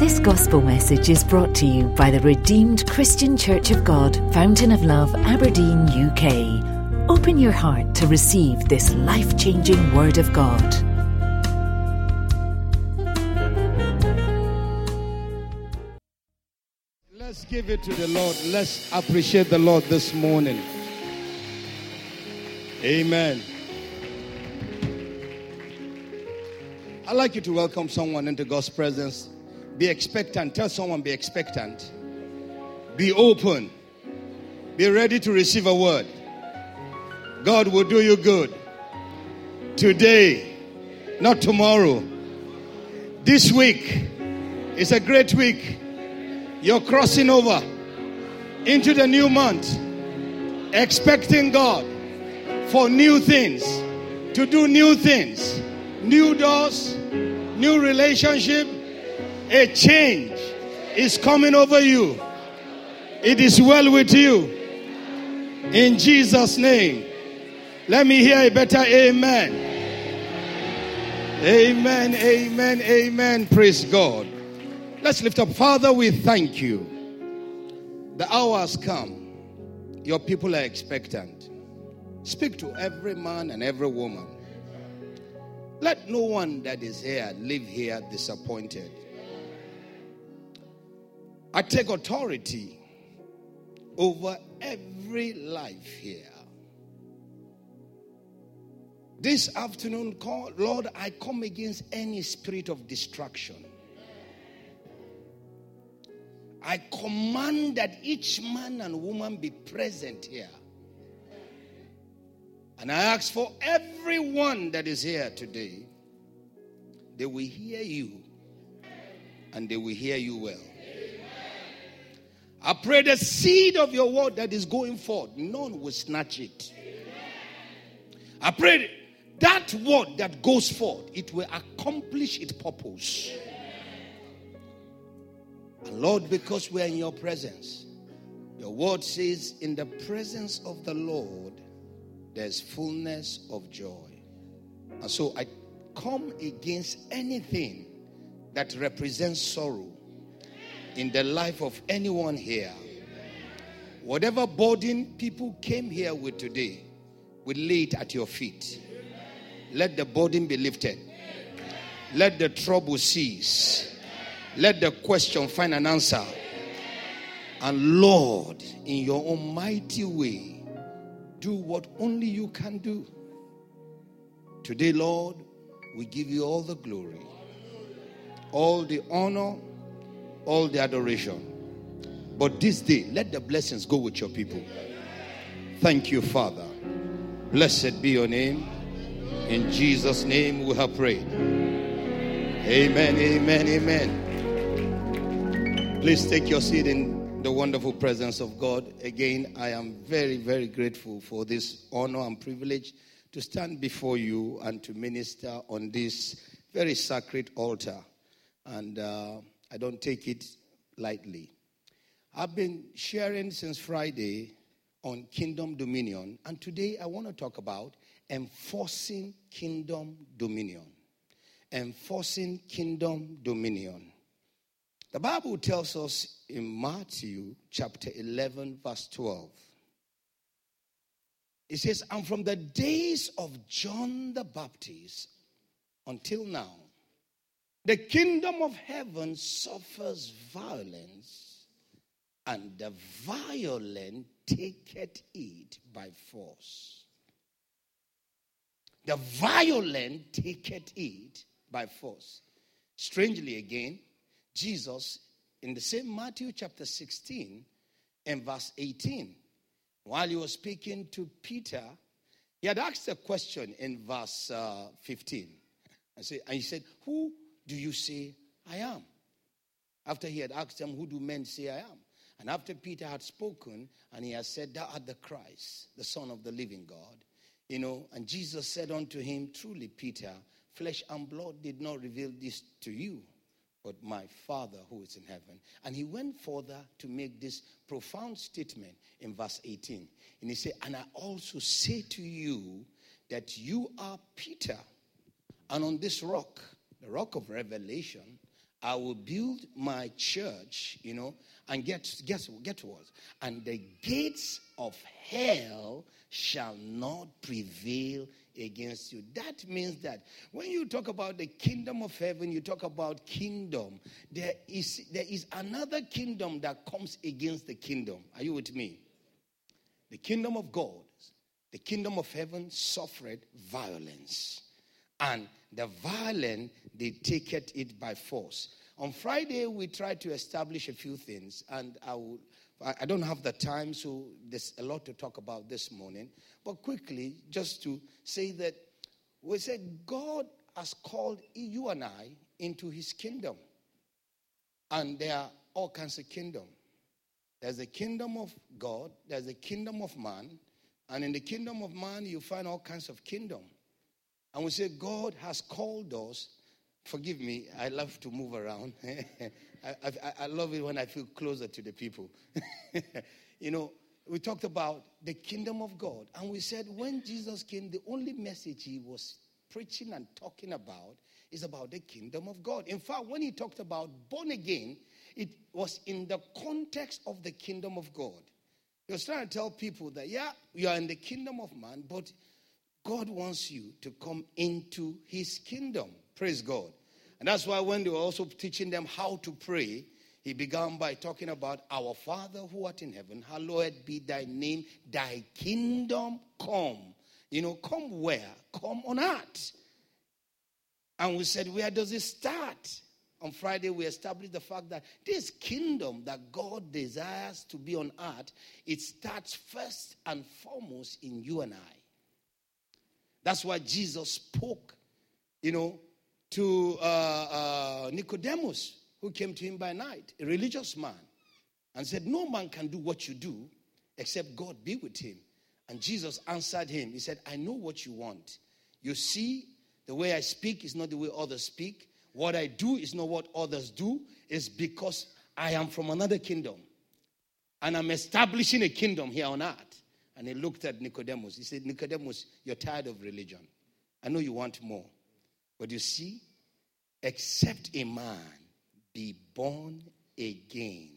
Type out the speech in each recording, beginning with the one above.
This gospel message is brought to you by the Redeemed Christian Church of God, Fountain of Love, Aberdeen, UK. Open your heart to receive this life changing Word of God. Let's give it to the Lord. Let's appreciate the Lord this morning. Amen. I'd like you to welcome someone into God's presence. Be expectant. Tell someone, be expectant. Be open. Be ready to receive a word. God will do you good. Today, not tomorrow. This week is a great week. You're crossing over into the new month, expecting God for new things, to do new things, new doors, new relationship, a change is coming over you. It is well with you. In Jesus' name. Let me hear a better amen. Amen, amen, amen. Praise God. Let's lift up. Father, we thank you. The hour has come. Your people are expectant. Speak to every man and every woman. Let no one that is here live here disappointed. I take authority over every life here. This afternoon, Lord, I come against any spirit of distraction. I command that each man and woman be present here. And I ask for everyone that is here today, they will hear you and they will hear you well. I pray the seed of your word that is going forth, none will snatch it. I pray that word that goes forth, it will accomplish its purpose. And Lord, because we are in your presence, your word says, in the presence of the Lord, there's fullness of joy. And so I come against anything that represents sorrow in the life of anyone here. Whatever burden people came here with today, we lay it at your feet. Let the burden be lifted. Let the trouble cease. Let the question find an answer. And Lord, in your almighty way, do what only you can do. Today, Lord, we give you all the glory, all the honor, all the adoration. But this day, let the blessings go with your people. Thank you, Father. Blessed be your name. In Jesus' name we have prayed. Amen, amen, amen. Please take your seat in the wonderful presence of God. Again, I am very, very grateful for this honor and privilege to stand before you and to minister on this very sacred altar. And uh, I don't take it lightly. I've been sharing since Friday on kingdom dominion, and today I want to talk about enforcing kingdom dominion. Enforcing kingdom dominion. The Bible tells us in Matthew chapter 11, verse 12. It says, And from the days of John the Baptist until now, the kingdom of heaven suffers violence, and the violent taketh it by force. The violent taketh it by force. Strangely, again, Jesus, in the same Matthew chapter 16 and verse 18, while he was speaking to Peter, he had asked a question in verse uh, 15. I say, and he said, Who do you say I am? After he had asked them, Who do men say I am? And after Peter had spoken and he had said, Thou art the Christ, the Son of the living God, you know, and Jesus said unto him, Truly, Peter, flesh and blood did not reveal this to you, but my Father who is in heaven. And he went further to make this profound statement in verse 18. And he said, And I also say to you that you are Peter, and on this rock, the rock of revelation, I will build my church, you know, and get guess get what? And the gates of hell shall not prevail against you. That means that when you talk about the kingdom of heaven, you talk about kingdom. There is there is another kingdom that comes against the kingdom. Are you with me? The kingdom of God, the kingdom of heaven suffered violence. And the violent, they take it by force. On Friday, we tried to establish a few things, and I will I don't have the time, so there's a lot to talk about this morning. But quickly, just to say that we said God has called you and I into his kingdom. And there are all kinds of kingdom. There's a kingdom of God, there's a kingdom of man, and in the kingdom of man, you find all kinds of kingdom. And we say God has called us. Forgive me, I love to move around. I, I, I love it when I feel closer to the people. you know, we talked about the kingdom of God. And we said when Jesus came, the only message he was preaching and talking about is about the kingdom of God. In fact, when he talked about born again, it was in the context of the kingdom of God. He was trying to tell people that, yeah, you are in the kingdom of man, but God wants you to come into his kingdom. Praise God. And that's why when they were also teaching them how to pray, he began by talking about our Father who art in heaven, hallowed be thy name, thy kingdom come. You know, come where? Come on earth. And we said, where does it start? On Friday, we established the fact that this kingdom that God desires to be on earth, it starts first and foremost in you and I. That's why Jesus spoke, you know, to uh, uh, Nicodemus, who came to him by night, a religious man, and said, No man can do what you do except God be with him. And Jesus answered him. He said, I know what you want. You see, the way I speak is not the way others speak. What I do is not what others do. It's because I am from another kingdom. And I'm establishing a kingdom here on earth. And he looked at Nicodemus. He said, Nicodemus, you're tired of religion. I know you want more. But you see, except a man be born again,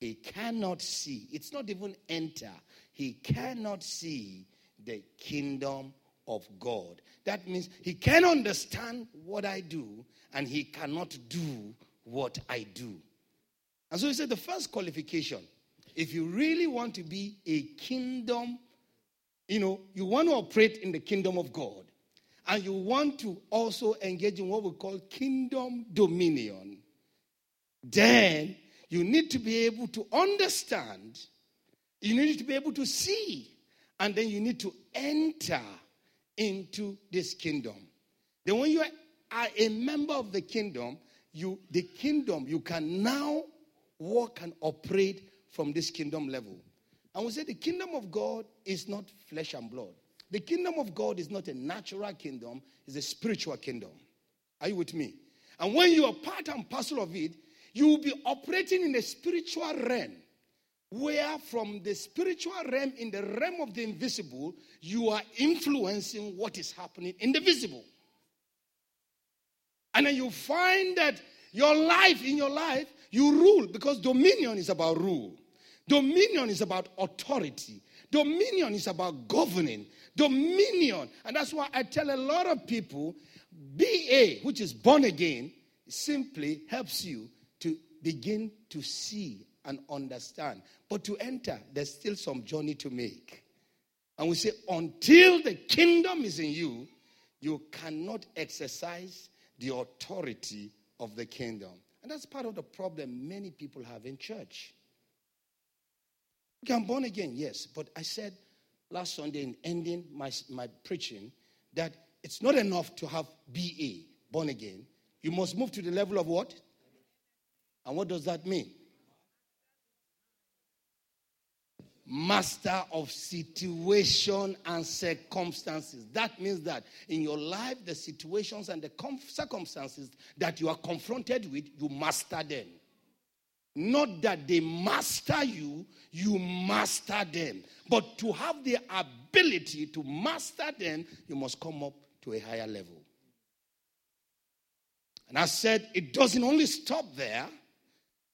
he cannot see. It's not even enter. He cannot see the kingdom of God. That means he can understand what I do and he cannot do what I do. And so he said the first qualification, if you really want to be a kingdom, you know, you want to operate in the kingdom of God, and you want to also engage in what we call kingdom dominion, then you need to be able to understand, you need to be able to see, and then you need to enter into this kingdom. Then, when you are a member of the kingdom, you the kingdom you can now walk and operate from this kingdom level. And we say the kingdom of God is not flesh and blood. The kingdom of God is not a natural kingdom, it's a spiritual kingdom. Are you with me? And when you are part and parcel of it, you will be operating in a spiritual realm where from the spiritual realm in the realm of the invisible you are influencing what is happening in the visible and then you find that your life in your life you rule because dominion is about rule dominion is about authority dominion is about governing dominion. And that's why I tell a lot of people BA, which is born again, simply helps you to begin to see and understand. But to enter, there's still some journey to make. And we say, until the kingdom is in you, you cannot exercise the authority of the kingdom. And that's part of the problem many people have in church. Okay, I'm born again, yes. But I said, last Sunday in ending my, my preaching that it's not enough to have BA, born again. You must move to the level of what? And what does that mean? Master of situation and circumstances. That means that in your life, the situations and the circumstances that you are confronted with, you master them. Not that they master you, you master them. But to have the ability to master them, you must come up to a higher level. And I said, it doesn't only stop there.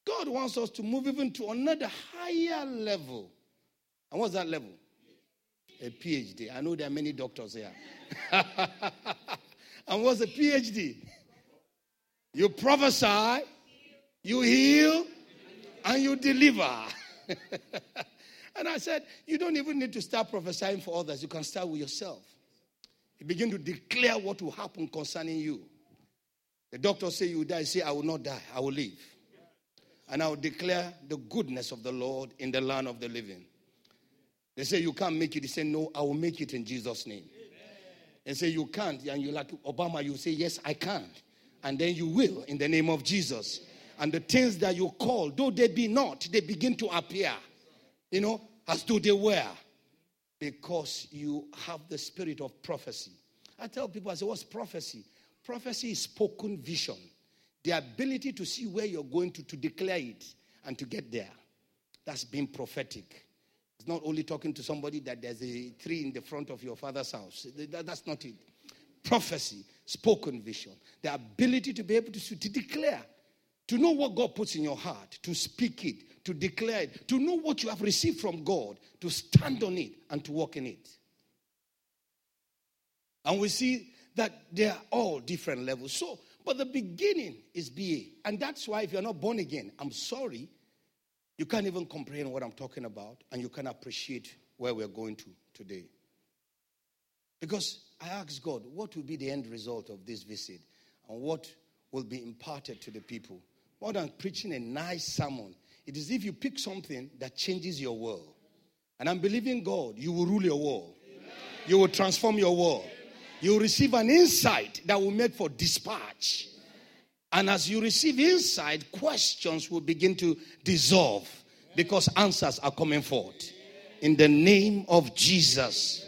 God wants us to move even to another higher level. And what's that level? A PhD. I know there are many doctors here. and what's a PhD? You prophesy, you heal, and you deliver. and I said, You don't even need to start prophesying for others. You can start with yourself. You begin to declare what will happen concerning you. The doctor say you die, say, I will not die, I will live. And I will declare the goodness of the Lord in the land of the living. They say you can't make it. They say, No, I will make it in Jesus' name. And say you can't, and you like Obama, you say, Yes, I can. And then you will in the name of Jesus. And the things that you call, though they be not, they begin to appear, you know, as though they were. Because you have the spirit of prophecy. I tell people, I say, What's prophecy? Prophecy is spoken vision, the ability to see where you're going to, to declare it and to get there. That's being prophetic. It's not only talking to somebody that there's a tree in the front of your father's house. That's not it. Prophecy, spoken vision, the ability to be able to, to declare, to know what God puts in your heart, to speak it, to declare it, to know what you have received from God, to stand on it and to walk in it. And we see that they are all different levels. So, but the beginning is BA. And that's why if you're not born again, I'm sorry, you can't even comprehend what I'm talking about, and you can appreciate where we're going to today. Because I asked God, what will be the end result of this visit? And what will be imparted to the people? More than preaching a nice sermon, it is if you pick something that changes your world. And I'm believing God, you will rule your world. Amen. You will transform your world. Amen. You will receive an insight that will make for dispatch. And as you receive insight, questions will begin to dissolve because answers are coming forth. In the name of Jesus.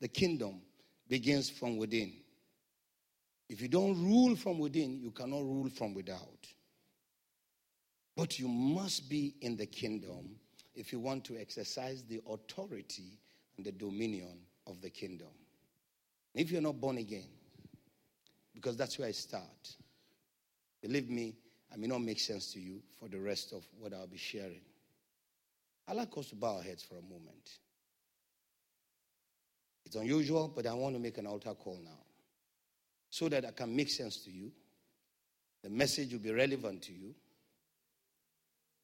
The kingdom begins from within. If you don't rule from within, you cannot rule from without. But you must be in the kingdom if you want to exercise the authority and the dominion of the kingdom. If you're not born again, because that's where I start. Believe me, I may not make sense to you for the rest of what I'll be sharing. I'd like us to bow our heads for a moment. It's unusual, but I want to make an altar call now so that I can make sense to you. The message will be relevant to you.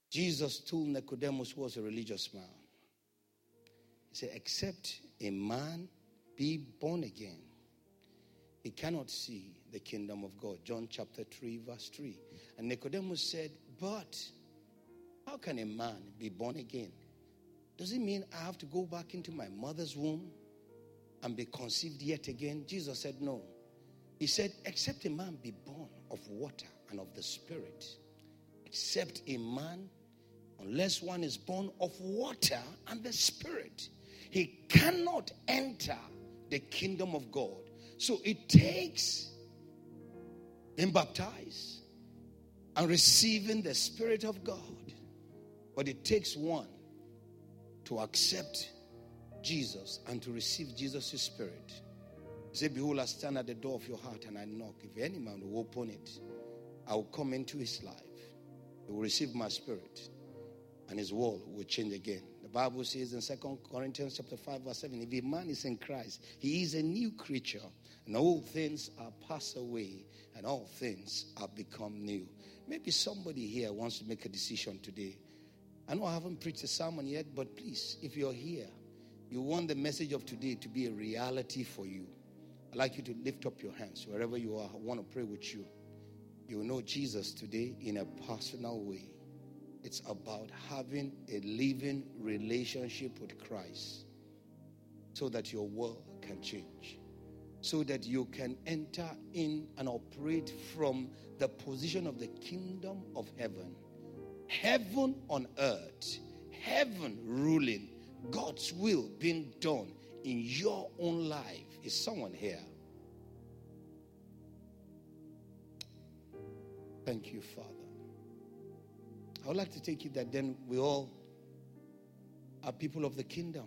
Jesus told Nicodemus, who was a religious man, He said, Except a man be born again, he cannot see the kingdom of God. John chapter 3, verse 3. And Nicodemus said, But how can a man be born again? Does it mean I have to go back into my mother's womb and be conceived yet again? Jesus said, No. He said, Except a man be born of water and of the Spirit, except a man, unless one is born of water and the Spirit, he cannot enter the kingdom of God. So it takes being baptized and receiving the Spirit of God. But it takes one to accept Jesus and to receive Jesus' Spirit. Say, Behold, I stand at the door of your heart and I knock. If any man will open it, I will come into his life. He will receive my spirit, and his world will change again. The Bible says in Second Corinthians chapter 5, verse 7, if a man is in Christ, he is a new creature, and all things are passed away, and all things are become new. Maybe somebody here wants to make a decision today. I know I haven't preached a sermon yet, but please, if you're here, you want the message of today to be a reality for you. I'd like you to lift up your hands wherever you are. I want to pray with you. You know Jesus today in a personal way. It's about having a living relationship with Christ so that your world can change, so that you can enter in and operate from the position of the kingdom of heaven. Heaven on earth, heaven ruling, God's will being done in your own life. Is someone here? Thank you, Father. I would like to take it that then we all are people of the kingdom.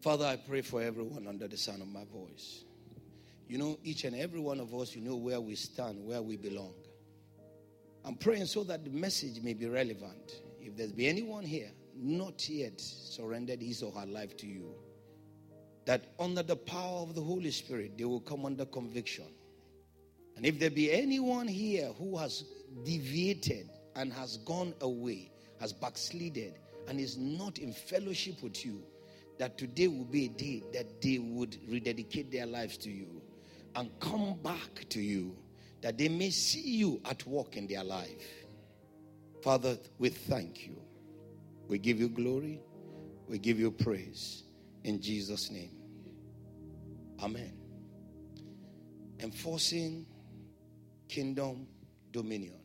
Father, I pray for everyone under the sound of my voice. You know, each and every one of us, you know where we stand, where we belong. I'm praying so that the message may be relevant. If there's be anyone here not yet surrendered his or her life to you, that under the power of the Holy Spirit, they will come under conviction. And if there be anyone here who has deviated and has gone away, has backslided, and is not in fellowship with you, that today will be a day that they would rededicate their lives to you and come back to you, that they may see you at work in their life. Father, we thank you. We give you glory. We give you praise. In Jesus' name. Amen. Enforcing kingdom dominion.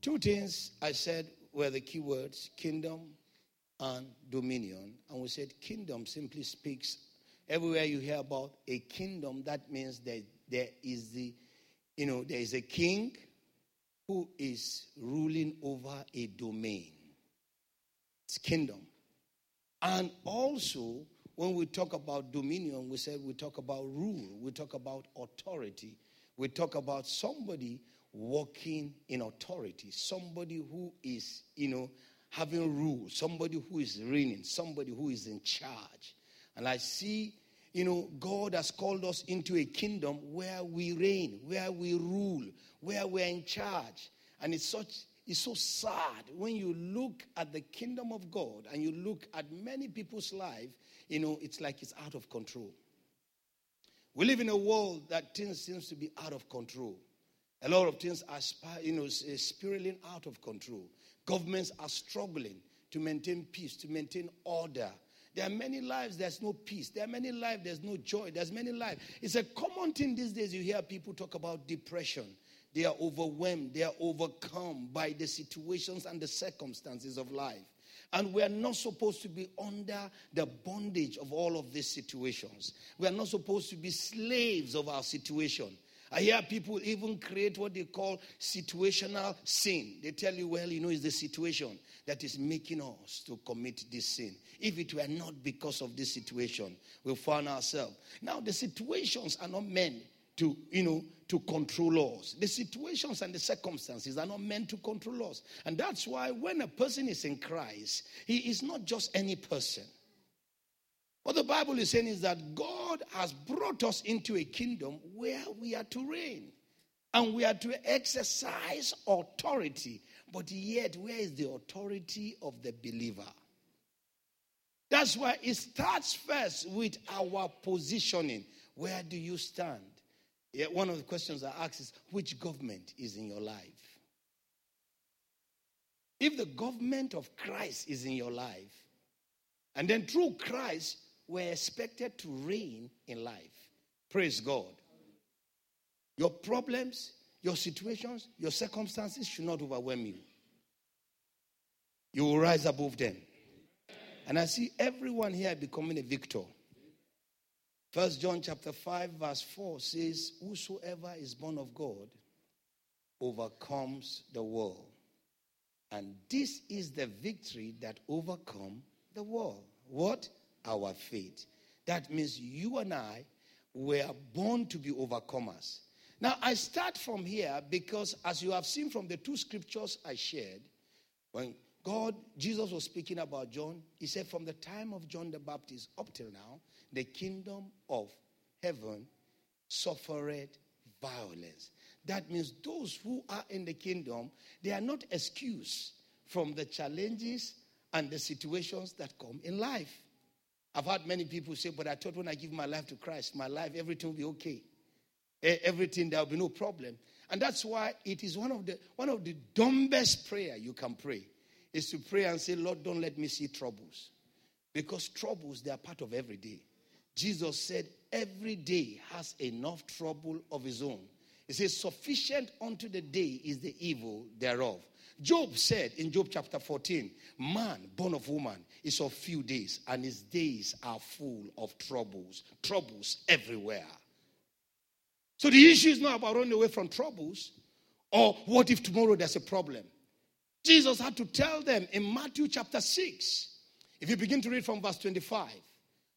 Two things I said were the key words kingdom and dominion. And we said kingdom simply speaks everywhere you hear about a kingdom, that means that there is the, you know, there is a king who is ruling over a domain. Kingdom. And also, when we talk about dominion, we said we talk about rule, we talk about authority, we talk about somebody walking in authority, somebody who is, you know, having rule, somebody who is reigning, somebody who is in charge. And I see, you know, God has called us into a kingdom where we reign, where we rule, where we're in charge. And it's such it's so sad when you look at the kingdom of God and you look at many people's life, you know, it's like it's out of control. We live in a world that things seems to be out of control. A lot of things are, you know, eh, spiraling out of control. Governments are struggling to maintain peace, to maintain order. There are many lives there's no peace. There are many lives there's no joy. There's many lives. It's a common thing these days. You hear people talk about depression. They are overwhelmed. They are overcome by the situations and the circumstances of life. And we are not supposed to be under the bondage of all of these situations. We are not supposed to be slaves of our situation. I hear people even create what they call situational sin. They tell you, well, you know, it's the situation that is making us to commit this sin. If it were not because of this situation, we find ourselves. Now, the situations are not meant to, you know, to control us. The situations and the circumstances are not meant to control us. And that's why when a person is in Christ, he is not just any person. What the Bible is saying is that God has brought us into a kingdom where we are to reign and we are to exercise authority. But yet, where is the authority of the believer? That's why it starts first with our positioning. Where do you stand? One of the questions I ask is which government is in your life? If the government of Christ is in your life, and then through Christ, we're expected to reign in life. Praise God. Your problems, your situations, your circumstances should not overwhelm you. You will rise above them. And I see everyone here becoming a victor. First John chapter 5, verse 4 says, Whosoever is born of God overcomes the world. And this is the victory that overcome the world. What? Our faith. That means you and I were born to be overcomers. Now, I start from here because, as you have seen from the two scriptures I shared, when God, Jesus was speaking about John, he said, From the time of John the Baptist up till now, the kingdom of heaven suffered violence. That means those who are in the kingdom, they are not excused from the challenges and the situations that come in life. I've had many people say, but I thought when I give my life to Christ, my life, everything will be okay. Everything, there will be no problem. And that's why it is one of the one of the dumbest prayer you can pray is to pray and say, Lord, don't let me see troubles. Because troubles, they are part of every day. Jesus said, every day has enough trouble of his own. He says, sufficient unto the day is the evil thereof. Job said in Job chapter 14, man born of woman is of few days, and his days are full of troubles, troubles everywhere. So the issue is not about running away from troubles or what if tomorrow there's a problem. Jesus had to tell them in Matthew chapter 6, if you begin to read from verse 25,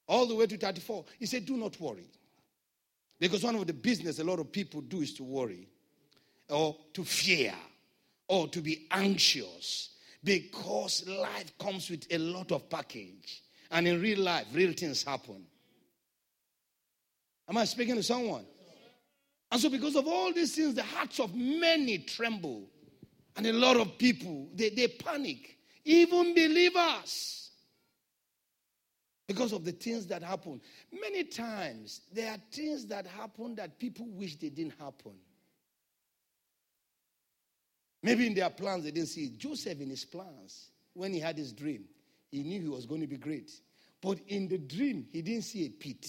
all the way to 34. He said, Do not worry. Because one of the business a lot of people do is to worry or to fear or to be anxious because life comes with a lot of package. And in real life, real things happen. Am I speaking to someone? And so, because of all these things, the hearts of many tremble. And a lot of people, they, they panic. Even believers. Because of the things that happen. Many times, there are things that happen that people wish they didn't happen. Maybe in their plans, they didn't see it. Joseph, in his plans, when he had his dream, he knew he was going to be great. But in the dream, he didn't see a pit.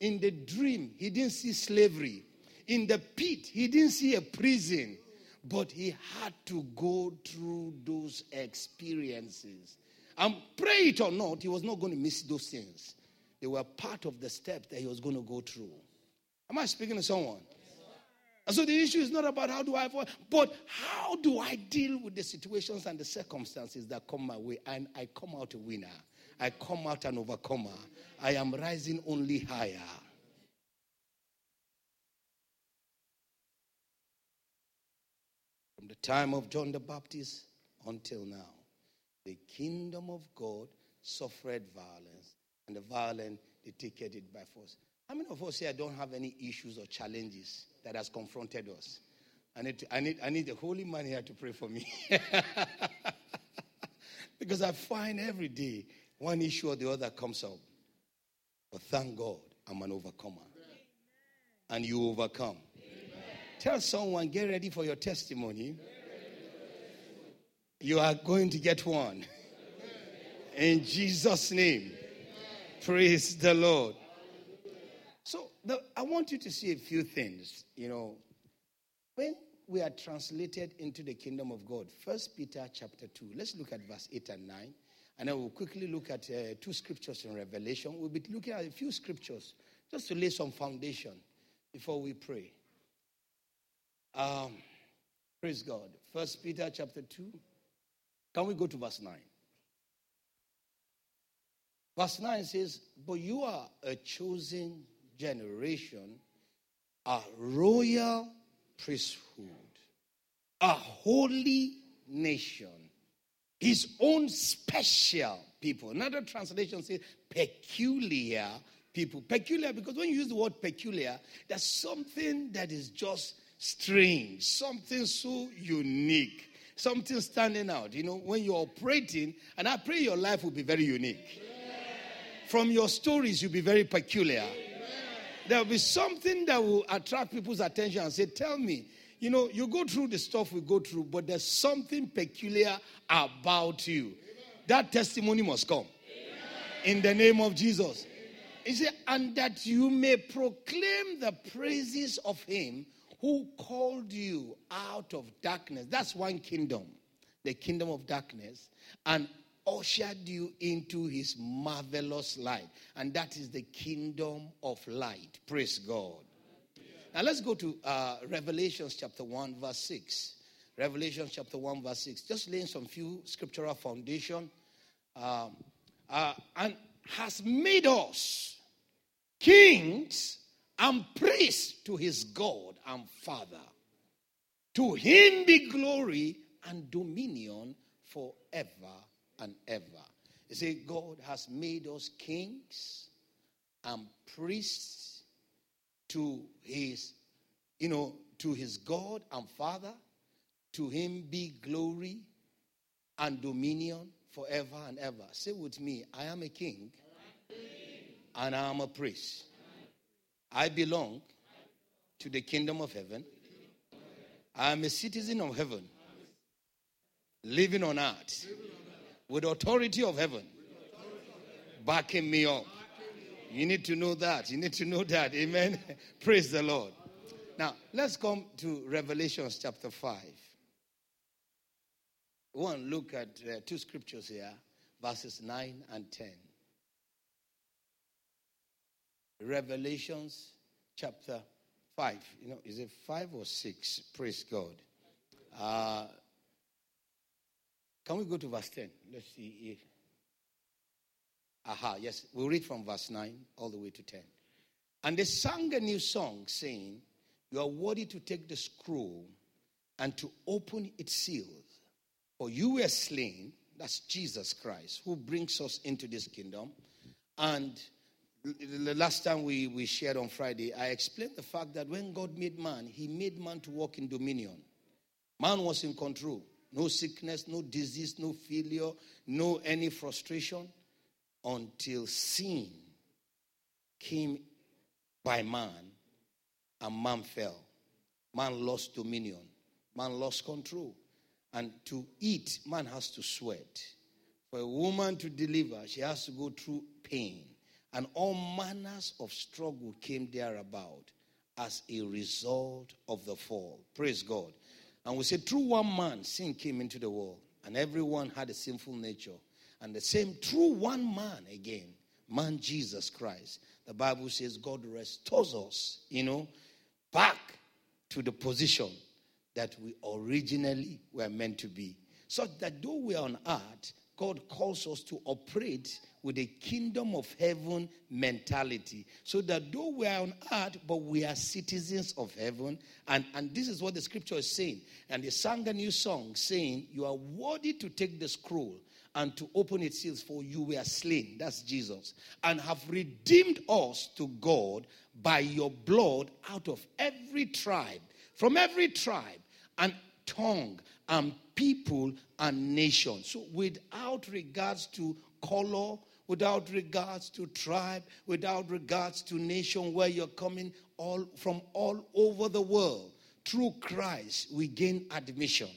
In the dream, he didn't see slavery. In the pit, he didn't see a prison. But he had to go through those experiences. And pray it or not, he was not going to miss those things. They were part of the steps that he was going to go through. Am I speaking to someone? And so the issue is not about how do I avoid, but how do I deal with the situations and the circumstances that come my way and I come out a winner. I come out an overcomer. I am rising only higher. The time of John the Baptist until now, the kingdom of God suffered violence, and the violent they take it by force. How many of us here don't have any issues or challenges? that has confronted us. I need, to, I need, I need the holy man here to pray for me. because I find every day one issue or the other comes up. But thank God, I'm an overcomer. And you overcome. Tell someone, get ready for your testimony. You are going to get one. In Jesus' name. Praise the Lord. So the, I want you to see a few things. You know, when we are translated into the kingdom of God, First Peter chapter 2, let's look at verse 8 and 9. And then we'll quickly look at uh, two scriptures in Revelation. We'll be looking at a few scriptures just to lay some foundation before we pray. Um, praise God. First Peter chapter 2. Can we go to verse 9? Verse 9 says, But you are a chosen generation a royal priesthood, a holy nation, his own special people. Another translation says peculiar people. Peculiar because when you use the word peculiar, there's something that is just strange, something so unique, something standing out. You know, when you're operating, and I pray your life will be very unique. From your stories, you'll be very peculiar there will be something that will attract people's attention and say, Tell me, you know, you go through the stuff we go through, but there's something peculiar about you. Amen. That testimony must come. In the name of Jesus. He said, and that you may proclaim the praises of him who called you out of darkness. That's one kingdom, the kingdom of darkness, and ushered you into his marvelous light. And that is the kingdom of light. Praise God. Now let's go to uh, Revelations chapter 1, verse 6. Revelation chapter 1, verse 6. Just laying some few scriptural foundation. Um, uh, and has made us kings and priests to his God and Father. To him be glory and dominion forever and ever. You see, God has made us kings and priests to his, you know, to his God and Father. To him be glory and dominion forever and ever. Say with me, I am a king and I am a priest. I belong to the kingdom of heaven. I am a citizen of heaven, living on earth with authority of heaven backing me up. You need to know that. You need to know that. Amen. Praise the Lord. Now, let's come to Revelations chapter 5. One, look at uh, two scriptures here, verses 9 and 10. Revelations chapter 5. You know, is it 5 or 6? Praise God. Uh, can we go to verse 10? Let's see if. Aha, yes. We'll read from verse 9 all the way to 10. And they sang a new song, saying, You are worthy to take the scroll and to open its seals. For you were slain, that's Jesus Christ, who brings us into this kingdom. And the last time we, we shared on Friday, I explained the fact that when God made man, he made man to walk in dominion. Man was in control. No sickness, no disease, no failure, no any frustration until sin came by man and man fell. Man lost dominion. Man lost control. And to eat, man has to sweat. For a woman to deliver, she has to go through pain. And all manners of struggle came thereabout as a result of the fall. Praise God. And we say, through one man, sin came into the world, and everyone had a sinful nature. And the same through one man again, man Jesus Christ. The Bible says God restores us, you know, back to the position that we originally were meant to be. Such that though we are on earth, God calls us to operate with a kingdom of heaven mentality. So that though we are on earth, but we are citizens of heaven. And, and this is what the scripture is saying. And they sang a new song saying, You are worthy to take the scroll and to open its seals, for you were slain. That's Jesus. And have redeemed us to God by your blood out of every tribe, from every tribe and tongue and people and nations. So, without regards to color, without regards to tribe, without regards to nation, where you're coming all from all over the world, through Christ, we gain admission.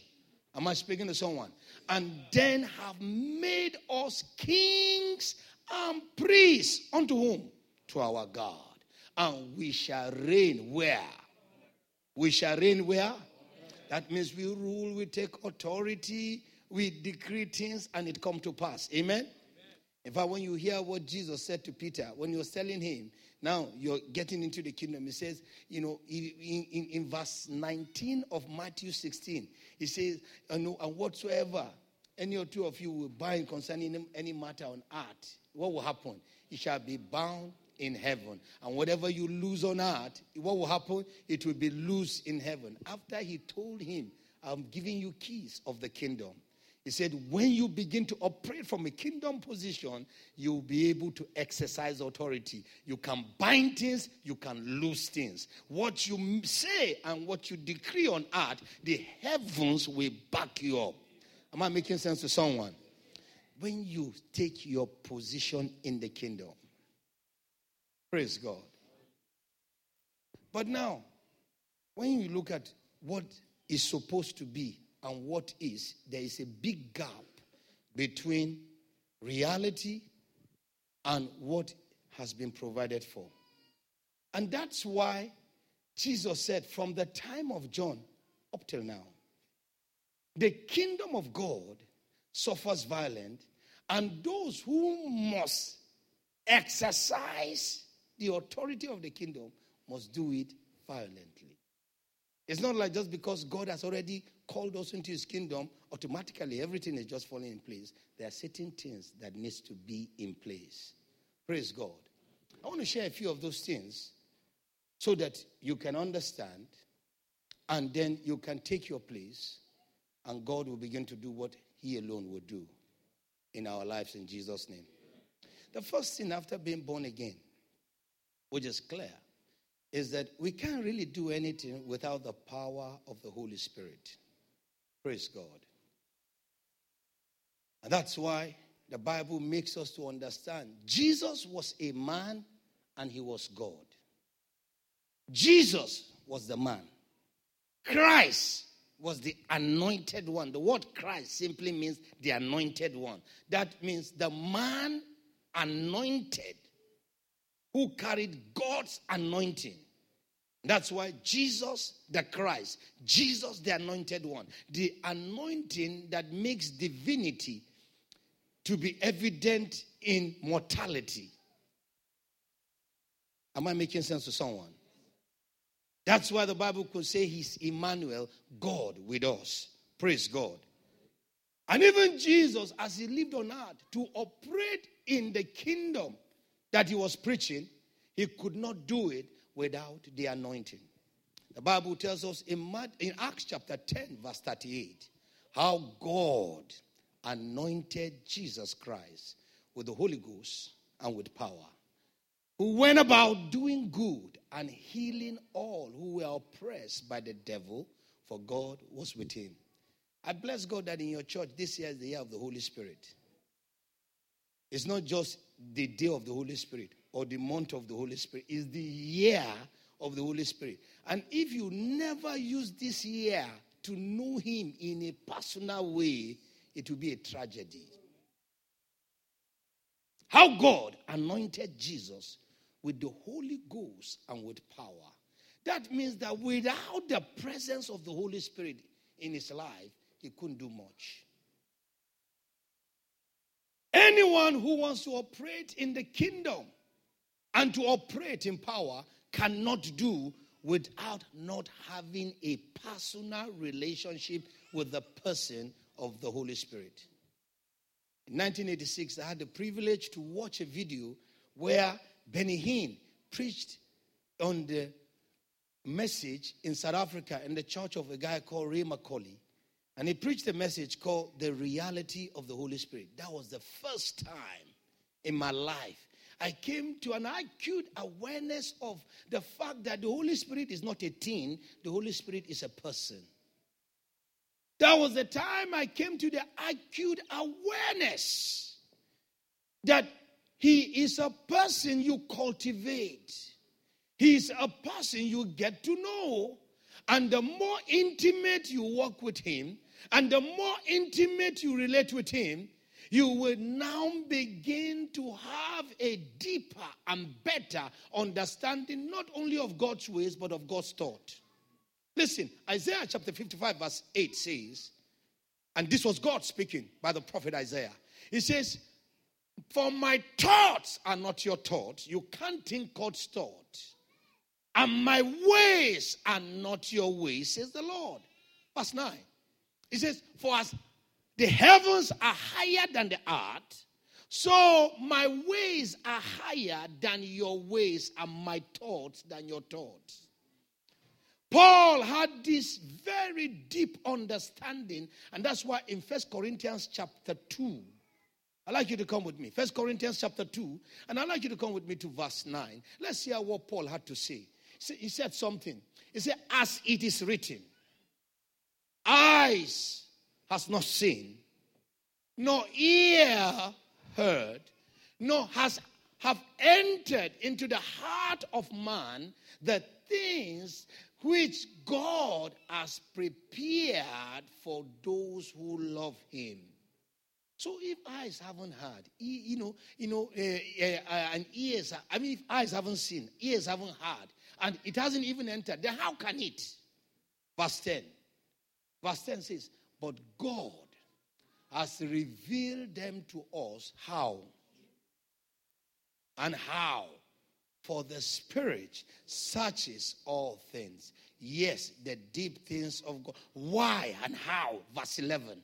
Am I speaking to someone? And then have made us kings and priests unto whom? To our God. And we shall reign where? We shall reign where? That means we rule, we take authority, we decree things, and it come to pass. Amen? Amen? In fact, when you hear what Jesus said to Peter, when you're telling him, now you're getting into the kingdom, he says, you know, in, in, in verse 19 of Matthew 16, he says, and whatsoever any or two of you will bind concerning any matter on earth, what will happen? It shall be bound in heaven. And whatever you lose on earth, what will happen? It will be loose in heaven. After he told him, I'm giving you keys of the kingdom. He said, when you begin to operate from a kingdom position, you'll be able to exercise authority. You can bind things, you can loose things. What you say and what you decree on earth, the heavens will back you up. Am I making sense to someone? When you take your position in the kingdom, Praise God. But now, when you look at what is supposed to be and what is, there is a big gap between reality and what has been provided for. And that's why Jesus said, from the time of John up till now, the kingdom of God suffers violence, and those who must exercise the authority of the kingdom must do it violently. It's not like just because God has already called us into his kingdom, automatically everything is just falling in place. There are certain things that needs to be in place. Praise God. I want to share a few of those things so that you can understand and then you can take your place and God will begin to do what he alone will do in our lives in Jesus name. The first thing after being born again which is clear, is that we can't really do anything without the power of the Holy Spirit. Praise God. And that's why the Bible makes us to understand Jesus was a man and he was God. Jesus was the man. Christ was the anointed one. The word Christ simply means the anointed one. That means the man anointed who carried God's anointing. That's why Jesus the Christ, Jesus the anointed one, the anointing that makes divinity to be evident in mortality. Am I making sense to someone? That's why the Bible could say he's Emmanuel, God with us. Praise God. And even Jesus, as he lived on earth, to operate in the kingdom that he was preaching, he could not do it without the anointing. The Bible tells us in, in Acts chapter 10, verse 38, how God anointed Jesus Christ with the Holy Ghost and with power, who went about doing good and healing all who were oppressed by the devil, for God was with him. I bless God that in your church, this year is the year of the Holy Spirit. It's not just the day of the Holy Spirit or the month of the Holy Spirit, it's the year of the Holy Spirit. And if you never use this year to know Him in a personal way, it will be a tragedy. How God anointed Jesus with the Holy Ghost and with power. That means that without the presence of the Holy Spirit in his life, he couldn't do much. Anyone who wants to operate in the kingdom and to operate in power cannot do without not having a personal relationship with the person of the Holy Spirit. In 1986, I had the privilege to watch a video where Benny Hinn preached on the message in South Africa in the church of a guy called Ray McCauley. And he preached a message called The Reality of the Holy Spirit. That was the first time in my life I came to an acute awareness of the fact that the Holy Spirit is not a thing, the Holy Spirit is a person. That was the time I came to the acute awareness that He is a person you cultivate. He is a person you get to know. And the more intimate you walk with Him, and the more intimate you relate with Him, you will now begin to have a deeper and better understanding not only of God's ways, but of God's thought. Listen, Isaiah chapter 55, verse 8 says, and this was God speaking by the prophet Isaiah. He says, For my thoughts are not your thoughts. You can't think God's thought. And my ways are not your ways, says the Lord. Verse 9. He says, For as the heavens are higher than the earth. So my ways are higher than your ways, and my thoughts than your thoughts. Paul had this very deep understanding, and that's why in First Corinthians chapter 2, I'd like you to come with me. First Corinthians chapter 2, and I'd like you to come with me to verse 9. Let's hear what Paul had to say. He said something. He said, As it is written, eyes has not seen, nor ear heard, nor has have entered into the heart of man the things which God has prepared for those who love him. So if eyes haven't heard, you know, you know, uh, uh, and ears, I mean, if eyes haven't seen, ears haven't heard, and it hasn't even entered, then how can it? Verse 10. Verse 10 says, but God has revealed them to us how? And how? For the Spirit searches all things. Yes, the deep things of God. Why and how? Verse 11.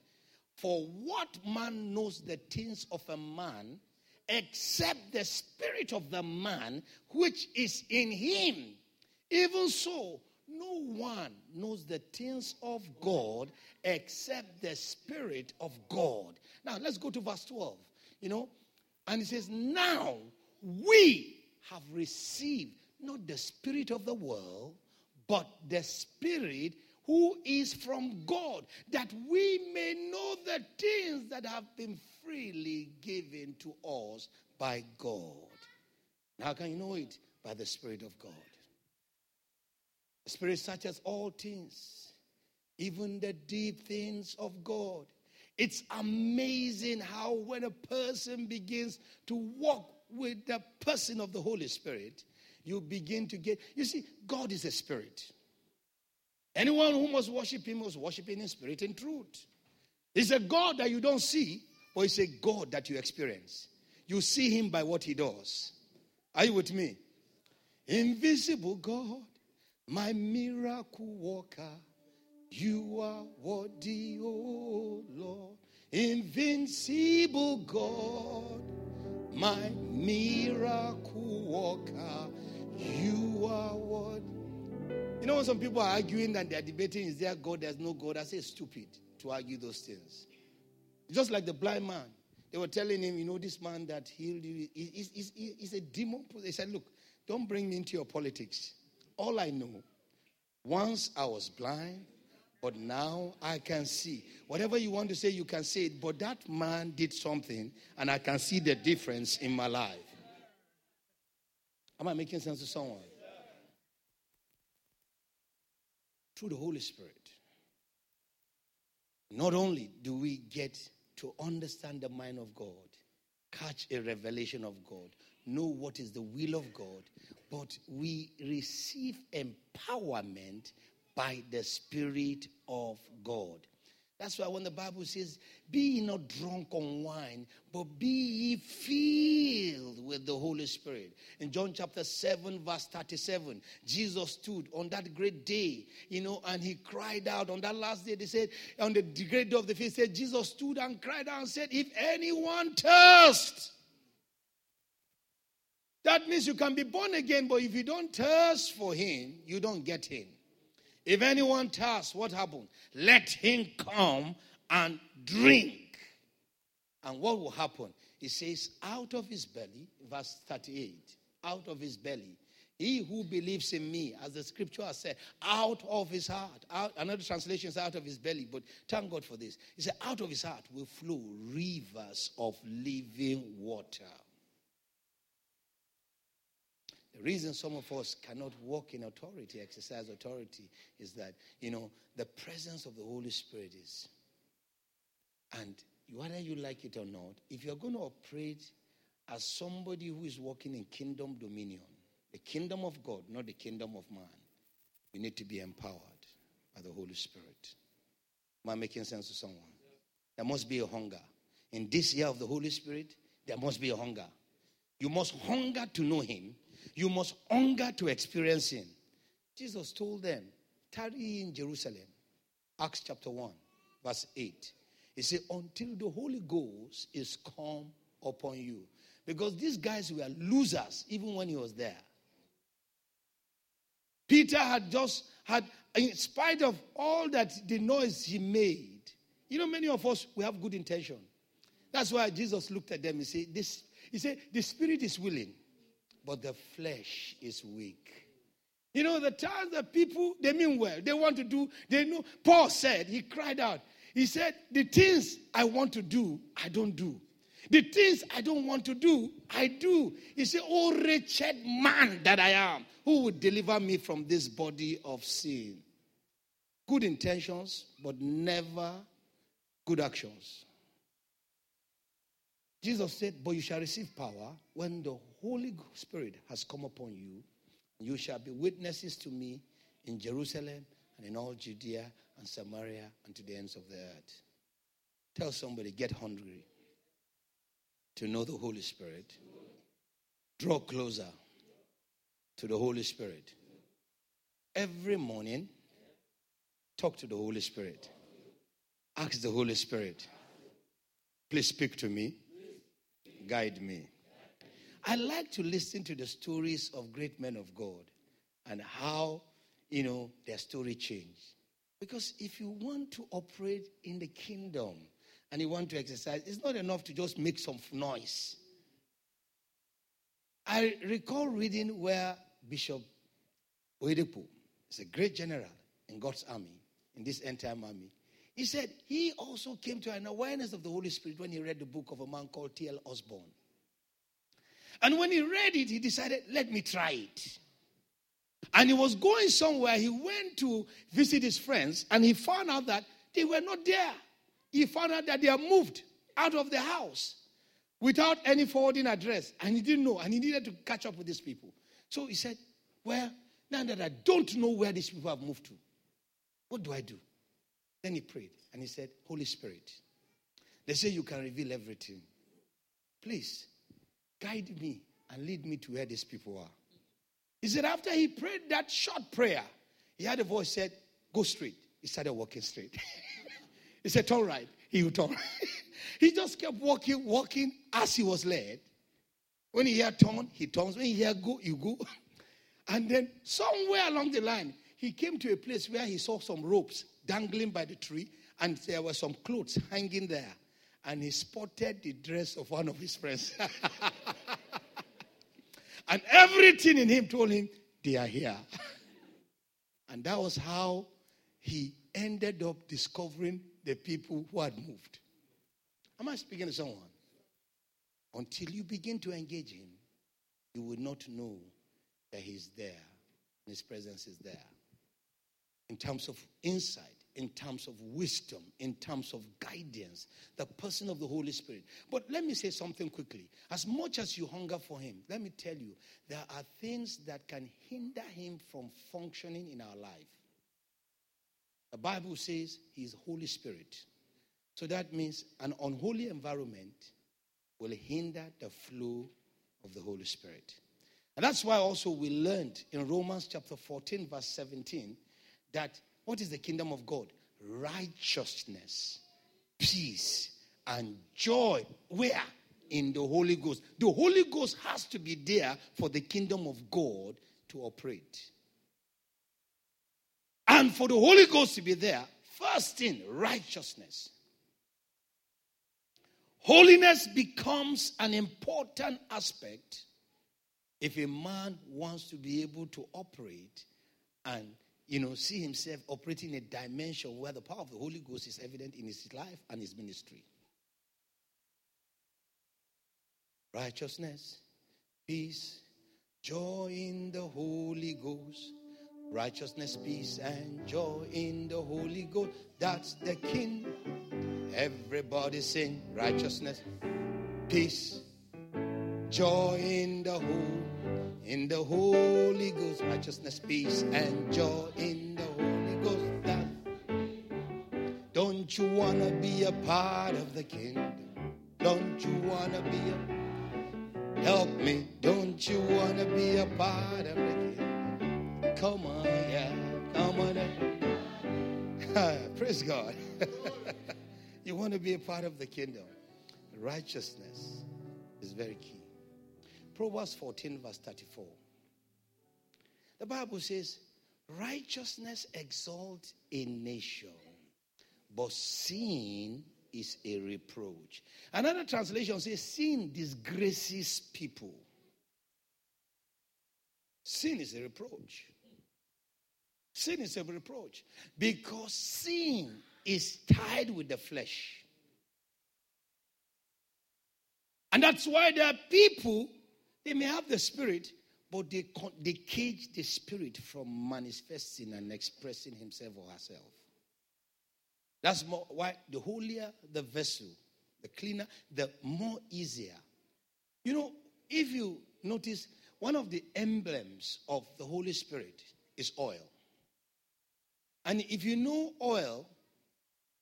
For what man knows the things of a man except the spirit of the man which is in him? Even so, no one knows the things of God except the Spirit of God. Now, let's go to verse 12. You know, and it says, Now we have received not the Spirit of the world, but the Spirit who is from God, that we may know the things that have been freely given to us by God. How can you know it? By the Spirit of God. Spirit searches all things, even the deep things of God. It's amazing how when a person begins to walk with the person of the Holy Spirit, you begin to get. You see, God is a spirit. Anyone who must worship Him must worship in spirit and truth. It's a God that you don't see, but it's a God that you experience. You see Him by what He does. Are you with me? Invisible God, my miracle worker, you are worthy, oh Lord. Invincible God, my miracle worker. You are what? You know, when some people are arguing and they're debating, is there God? There's no God. I say, stupid to argue those things. Just like the blind man. They were telling him, you know, this man that healed you, he's, he's a demon. They said, look, don't bring me into your politics. All I know, once I was blind, but now I can see. Whatever you want to say, you can say it. But that man did something, and I can see the difference in my life. Am I making sense to someone? Through the Holy Spirit. Not only do we get to understand the mind of God, catch a revelation of God, know what is the will of God, but we receive empowerment by the Spirit of God. That's why when the Bible says, Be ye not drunk on wine, but be ye filled with the Holy Spirit. In John chapter 7, verse 37, Jesus stood on that great day, you know, and he cried out. On that last day, they said, on the great day of the feast, said, Jesus stood and cried out and said, If anyone thirst, that means you can be born again, but if you don't thirst for him, you don't get him. If anyone thirsts, what happened? Let him come and drink. And what will happen? He says, out of his belly, verse 38, out of his belly, he who believes in me, as the scripture has said, out of his heart. Out, another translation is out of his belly, but thank God for this. He said, out of his heart will flow rivers of living water. The reason some of us cannot walk in authority, exercise authority, is that, you know, the presence of the Holy Spirit is. And whether you like it or not, if you're going to operate as somebody who is walking in kingdom dominion, the kingdom of God, not the kingdom of man, you need to be empowered by the Holy Spirit. Am I making sense to someone? There must be a hunger. In this year of the Holy Spirit, there must be a hunger. You must hunger to know Him you must hunger to experience Him. Jesus told them, tarry in Jerusalem. Acts chapter 1, verse 8. He said, until the Holy Ghost is come upon you. Because these guys were losers even when he was there. Peter had just had, in spite of all that the noise he made, you know, many of us we have good intention. That's why Jesus looked at them and said, This he said, the spirit is willing, but the flesh is weak. You know, the times that people, they mean well, they want to do, they know. Paul said, he cried out, he said, The things I want to do, I don't do. The things I don't want to do, I do. He said, Oh, wretched man that I am, who would deliver me from this body of sin? Good intentions, but never good actions. Jesus said, But you shall receive power when the Holy Spirit has come upon you. You shall be witnesses to me in Jerusalem and in all Judea and Samaria and to the ends of the earth. Tell somebody, get hungry to know the Holy Spirit. Draw closer to the Holy Spirit. Every morning, talk to the Holy Spirit. Ask the Holy Spirit, please speak to me guide me. I like to listen to the stories of great men of God and how, you know, their story changed. Because if you want to operate in the kingdom and you want to exercise, it's not enough to just make some noise. I recall reading where Bishop Oyedepo is a great general in God's army, in this end time army. He said he also came to an awareness of the Holy Spirit when he read the book of a man called T.L. Osborn. And when he read it, he decided, let me try it. And he was going somewhere. He went to visit his friends and he found out that they were not there. He found out that they are moved out of the house without any forwarding address. And he didn't know. And he needed to catch up with these people. So he said, Well, now that I don't know where these people have moved to, what do I do? Then he prayed and he said, Holy Spirit, they say you can reveal everything. Please guide me and lead me to where these people are. He said, after he prayed that short prayer, he had a voice said, Go straight. He started walking straight. he said, Turn right. He would turn. he just kept walking, walking as he was led. When he hear turn, he turns. When he hear go, you go. And then somewhere along the line, he came to a place where he saw some ropes dangling by the tree, and there were some clothes hanging there. And he spotted the dress of one of his friends. and everything in him told him, They are here. and that was how he ended up discovering the people who had moved. Am I speaking to someone? Until you begin to engage him, you will not know that he's there. and His presence is there. In terms of insight, in terms of wisdom, in terms of guidance, the person of the Holy Spirit. But let me say something quickly. As much as you hunger for Him, let me tell you, there are things that can hinder Him from functioning in our life. The Bible says He is Holy Spirit. So that means an unholy environment will hinder the flow of the Holy Spirit. And that's why also we learned in Romans chapter 14, verse 17, that what is the kingdom of God? Righteousness, peace, and joy. Where? In the Holy Ghost. The Holy Ghost has to be there for the kingdom of God to operate. And for the Holy Ghost to be there, first thing, righteousness. Holiness becomes an important aspect if a man wants to be able to operate and you know see himself operating in a dimension where the power of the Holy Ghost is evident in his life and his ministry. Righteousness, peace, joy in the Holy Ghost. Righteousness, peace, and joy in the Holy Ghost. That's the King. Everybody sing righteousness, peace, joy in the whole, in the Holy Ghost, righteousness, peace, and joy in the Holy Ghost. That, don't you wanna be a part of the kingdom? Don't you wanna be a help me? Don't you wanna be a part of the kingdom? Come on, yeah, come on. Praise God. you want to be a part of the kingdom. Righteousness is very key. Proverbs 14, verse 34. The Bible says, Righteousness exalts a nation, but sin is a reproach. Another translation says, Sin disgraces people. Sin is a reproach. Sin is a reproach because sin is tied with the flesh. And that's why there are people they may have the spirit, but they, they cage the spirit from manifesting and expressing himself or herself. That's more, why the holier the vessel, the cleaner, the more easier. You know, if you notice, one of the emblems of the Holy Spirit is oil. And if you know oil,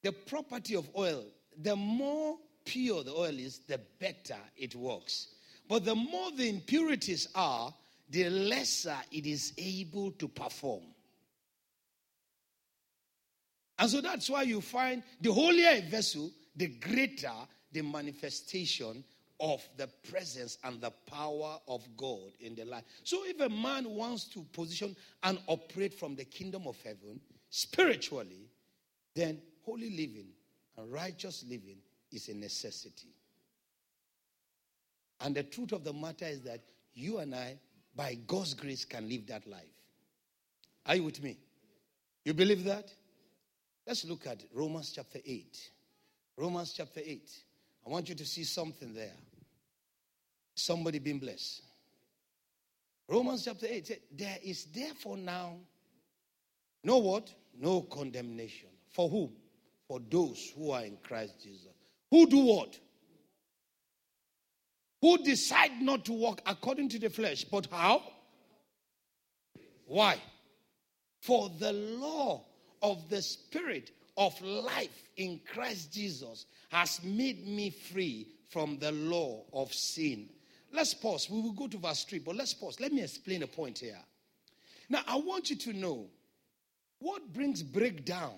the property of oil, the more pure the oil is, the better it works. But the more the impurities are, the lesser it is able to perform. And so that's why you find the holier a vessel, the greater the manifestation of the presence and the power of God in the life. So if a man wants to position and operate from the kingdom of heaven spiritually, then holy living and righteous living is a necessity. And the truth of the matter is that you and I, by God's grace, can live that life. Are you with me? You believe that? Let's look at Romans chapter 8. Romans chapter 8. I want you to see something there. Somebody being blessed. Romans chapter 8 There is therefore now no what? No condemnation. For whom? For those who are in Christ Jesus. Who do what? Who decide not to walk according to the flesh, but how? Why? For the law of the Spirit of life in Christ Jesus has made me free from the law of sin. Let's pause. We will go to verse 3, but let's pause. Let me explain a point here. Now, I want you to know what brings breakdown,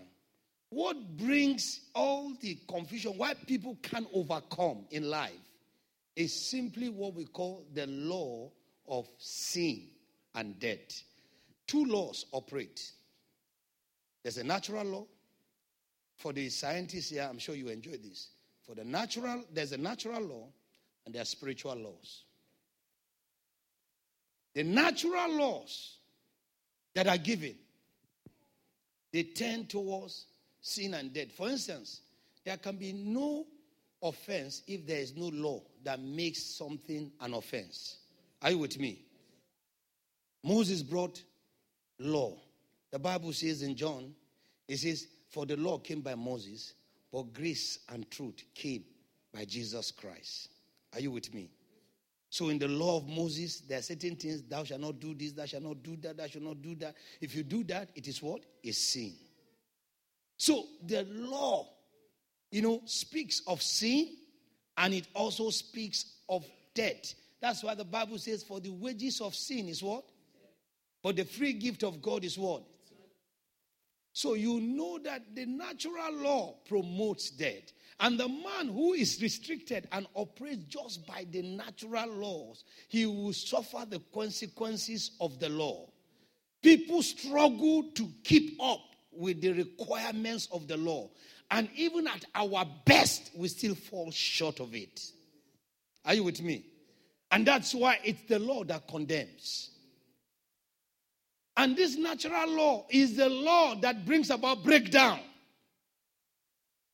what brings all the confusion, why people can't overcome in life is simply what we call the law of sin and death. Two laws operate. There's a natural law. For the scientists here, I'm sure you enjoy this. For the natural, there's a natural law and there are spiritual laws. The natural laws that are given, they tend towards sin and death. For instance, there can be no offense if there is no law that makes something an offense. Are you with me? Moses brought law. The Bible says in John, it says, For the law came by Moses, but grace and truth came by Jesus Christ. Are you with me? So in the law of Moses, there are certain things thou shalt not do this, thou shalt not do that, thou shalt not do that. If you do that, it is what? A sin. So the law, you know, speaks of sin and it also speaks of death. That's why the Bible says, For the wages of sin is what? But the free gift of God is what? So you know that the natural law promotes death. And the man who is restricted and operates just by the natural laws, he will suffer the consequences of the law. People struggle to keep up with the requirements of the law. And even at our best, we still fall short of it. Are you with me? And that's why it's the law that condemns. And this natural law is the law that brings about breakdown.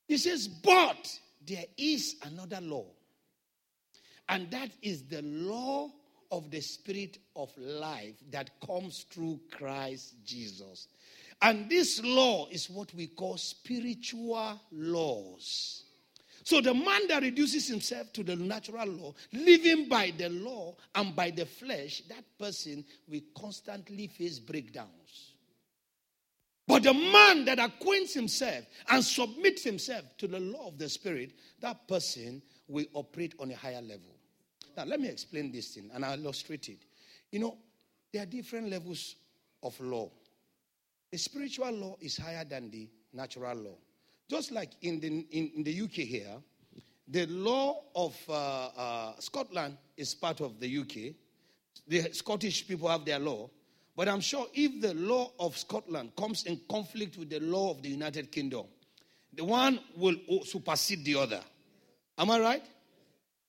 He says, but there is another law. And that is the law of the spirit of life that comes through Christ Jesus. And this law is what we call spiritual laws. So the man that reduces himself to the natural law, living by the law and by the flesh, that person will constantly face breakdowns. But the man that acquaints himself and submits himself to the law of the Spirit, that person will operate on a higher level. Now, let me explain this thing and I'll illustrate it. You know, there are different levels of law. The spiritual law is higher than the natural law. Just like in the, in, in the UK here, the law of uh, uh, Scotland is part of the UK. The Scottish people have their law. But I'm sure if the law of Scotland comes in conflict with the law of the United Kingdom, the one will supersede the other. Am I right?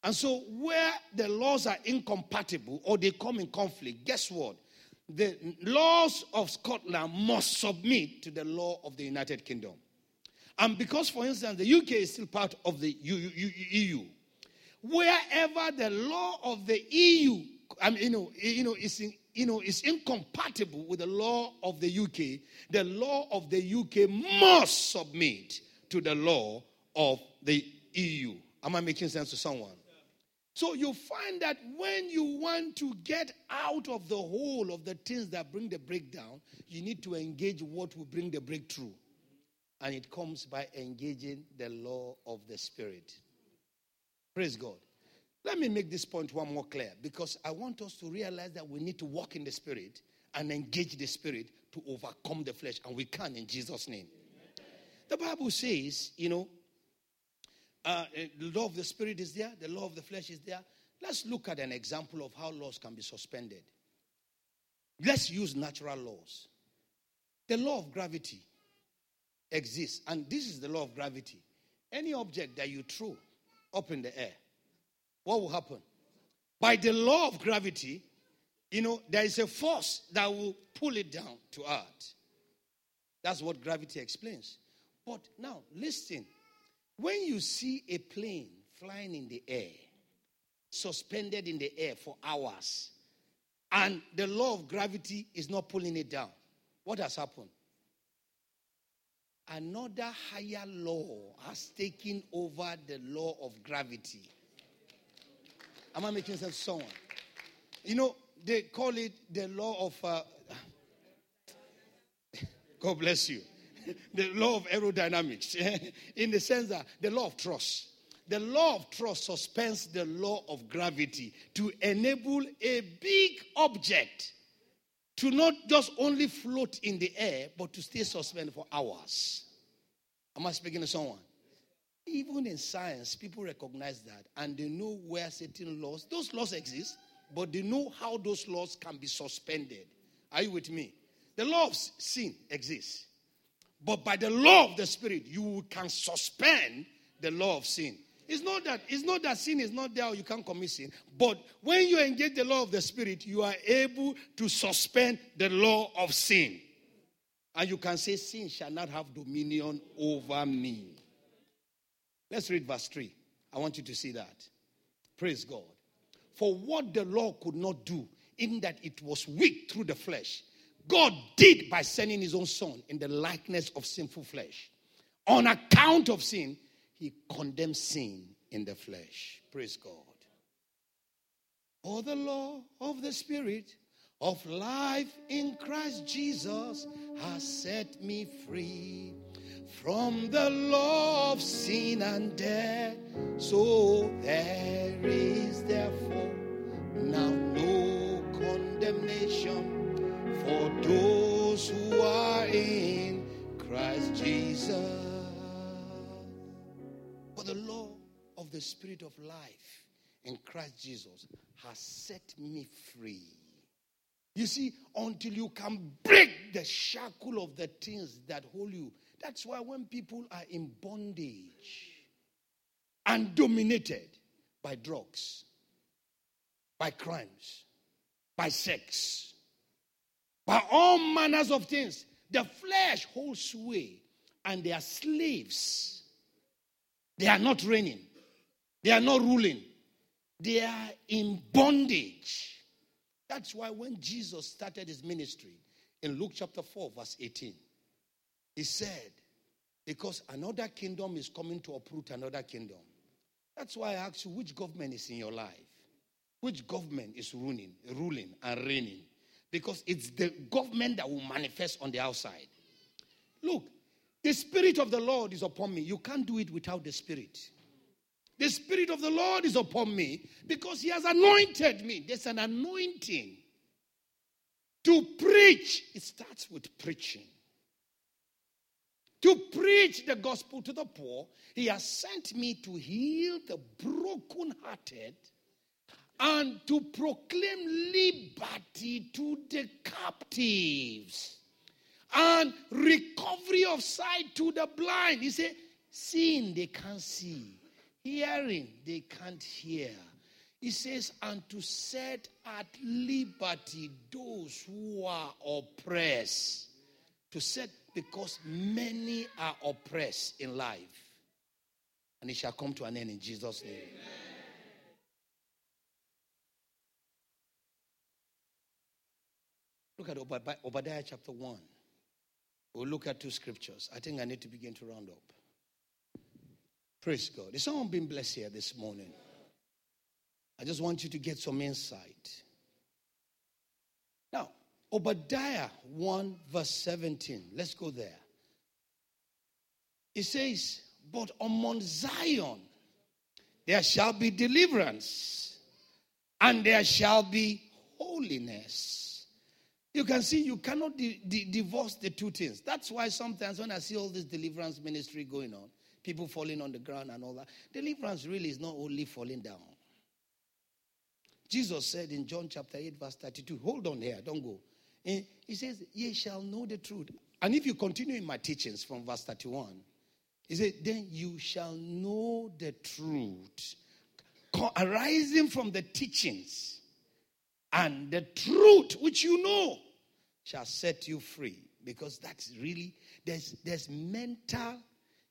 And so, where the laws are incompatible or they come in conflict, guess what? The laws of Scotland must submit to the law of the United Kingdom. And because, for instance, the UK is still part of the EU, wherever the law of the EU, I mean, you know, you know, is in, you know, is incompatible with the law of the UK, the law of the UK must submit to the law of the EU. Am I making sense to someone? So you find that when you want to get out of the hole of the things that bring the breakdown, you need to engage what will bring the breakthrough. And it comes by engaging the law of the Spirit. Praise God. Let me make this point one more clear because I want us to realize that we need to walk in the Spirit and engage the Spirit to overcome the flesh, and we can in Jesus' name. The Bible says, you know, uh, eh, the law of the Spirit is there, the law of the flesh is there. Let's look at an example of how laws can be suspended. Let's use natural laws. The law of gravity exists, and this is the law of gravity. Any object that you throw up in the air, what will happen? By the law of gravity, you know, there is a force that will pull it down to earth. That's what gravity explains. But now, listen. When you see a plane flying in the air, suspended in the air for hours, and the law of gravity is not pulling it down, what has happened? Another higher law has taken over the law of gravity. Am I making sense someone? You know, they call it the law of. Uh, God bless you. the law of aerodynamics, eh? in the sense that the law of trust. The law of trust suspends the law of gravity to enable a big object to not just only float in the air, but to stay suspended for hours. Am I speaking to someone? Even in science, people recognize that and they know where certain laws, those laws exist, but they know how those laws can be suspended. Are you with me? The law of sin exists. But by the law of the Spirit, you can suspend the law of sin. It's not that it's not that sin is not there or you can't commit sin. But when you engage the law of the Spirit, you are able to suspend the law of sin. And you can say, Sin shall not have dominion over me. Let's read verse 3. I want you to see that. Praise God. For what the law could not do, in that it was weak through the flesh, God did by sending his own son in the likeness of sinful flesh. On account of sin, he condemned sin in the flesh. Praise God. For the law of the Spirit of life in Christ Jesus has set me free from the law of sin and death. So there is therefore now no condemnation for those who are in Christ Jesus. For the law of the Spirit of life in Christ Jesus has set me free. You see, until you can break the shackle of the things that hold you. That's why when people are in bondage and dominated by drugs, by crimes, by sex, by all manners of things, the flesh holds sway and they are slaves they are not reigning. They are not ruling. They are in bondage. That's why when Jesus started his ministry in Luke chapter 4, verse 18, he said, Because another kingdom is coming to uproot another kingdom. That's why I ask you, which government is in your life? Which government is ruling, ruling and reigning? Because it's the government that will manifest on the outside. Look, the Spirit of the Lord is upon me. You can't do it without the Spirit. The Spirit of the Lord is upon me because He has anointed me. There's an anointing. To preach, it starts with preaching. To preach the gospel to the poor, He has sent me to heal the brokenhearted and to proclaim liberty to the captives and recovery of sight to the blind. He said, seeing they can't see, hearing they can't hear. He says, and to set at liberty those who are oppressed. To set, because many are oppressed in life. And it shall come to an end in Jesus' name. Amen. Look at Obadiah chapter 1. We'll look at two scriptures. I think I need to begin to round up. Praise God. Is someone being blessed here this morning? I just want you to get some insight. Now, Obadiah 1, verse 17. Let's go there. It says, But on Mount Zion there shall be deliverance, and there shall be holiness you can see you cannot di- di- divorce the two things. That's why sometimes when I see all this deliverance ministry going on, people falling on the ground and all that, deliverance really is not only falling down. Jesus said in John chapter 8, verse 32, hold on here, don't go. He says, Ye shall know the truth. And if you continue in my teachings from verse 31, he said, Then you shall know the truth. Arising from the teachings and the truth which you know shall set you free. Because that's really there's there's mental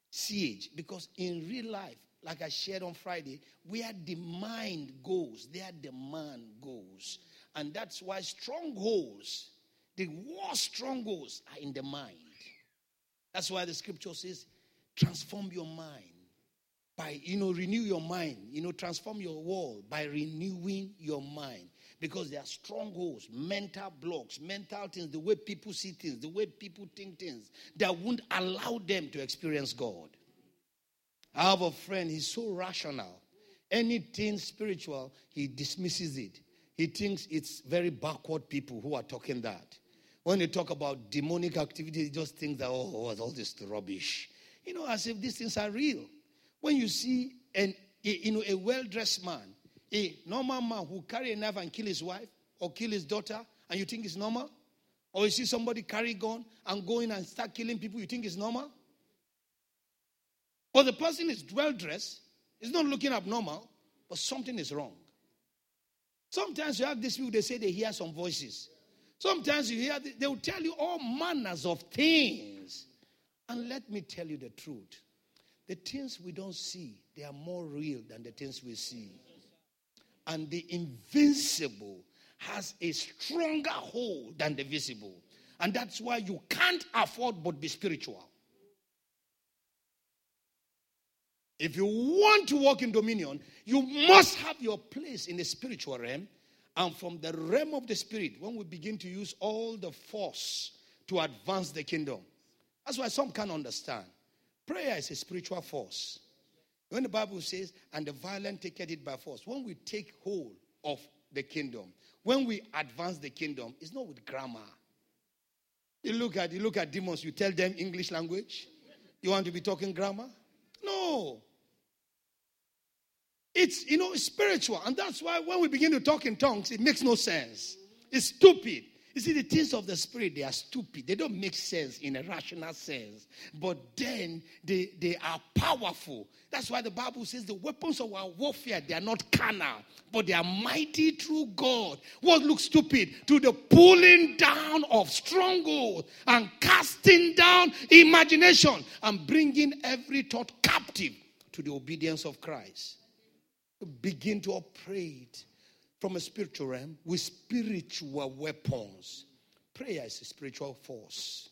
siege. Because in real life like i shared on friday where the mind goes there the man goes. And that's why strongholds the worst strongholds are in the mind. That's why the scripture says transform your mind by you know renew your mind. You know transform your world by renewing your mind because there are strongholds, mental blocks, mental things, the way people see things, the way people think things that won't allow them to experience God. I have a friend, he's so rational. Anything spiritual, he dismisses it. He thinks it's very backward people who are talking that. When they talk about demonic activity, he just thinks that, oh, oh all this rubbish. You know, as if these things are real. when you see an, you know, a well dressed man, a normal man who carry a knife and kill his wife or kill his daughter, and you think it's normal? Or you see somebody carry gun and go in and start killing people, you think it's normal? But the person is well dressed, it's not looking abnormal, but something is wrong. Sometimes you have these people, they say they hear some voices. Sometimes you hear, they will tell you all manners of things. And let me tell you the truth the things we don't see, they are more real than the things we see. And the invincible has a stronger hold than the visible. And that's why you can't afford but be spiritual. If you want to walk in dominion, you must have your place in the spiritual realm. And from the realm of the spirit, when we begin to use all the force to advance the kingdom, that's why some can't understand. Prayer is a spiritual force. When the Bible says, and the violent take it by force, when we take hold of the kingdom, when we advance the kingdom, it's not with grammar. You look at you look at demons, you tell them English language. You want to be talking grammar? No. It's you know spiritual, and that's why when we begin to talk in tongues, it makes no sense. It's stupid. You see, the things of the spirit, they are stupid. They don't make sense in a rational sense. But then they, they are powerful. That's why the Bible says the weapons of our warfare, they are not carnal, but they are mighty through God. What looks stupid? To the pulling down of strongholds and casting down imagination and bringing every thought captive to the obedience of Christ. Begin to operate from a spiritual realm with spiritual weapons. Prayer is a spiritual force.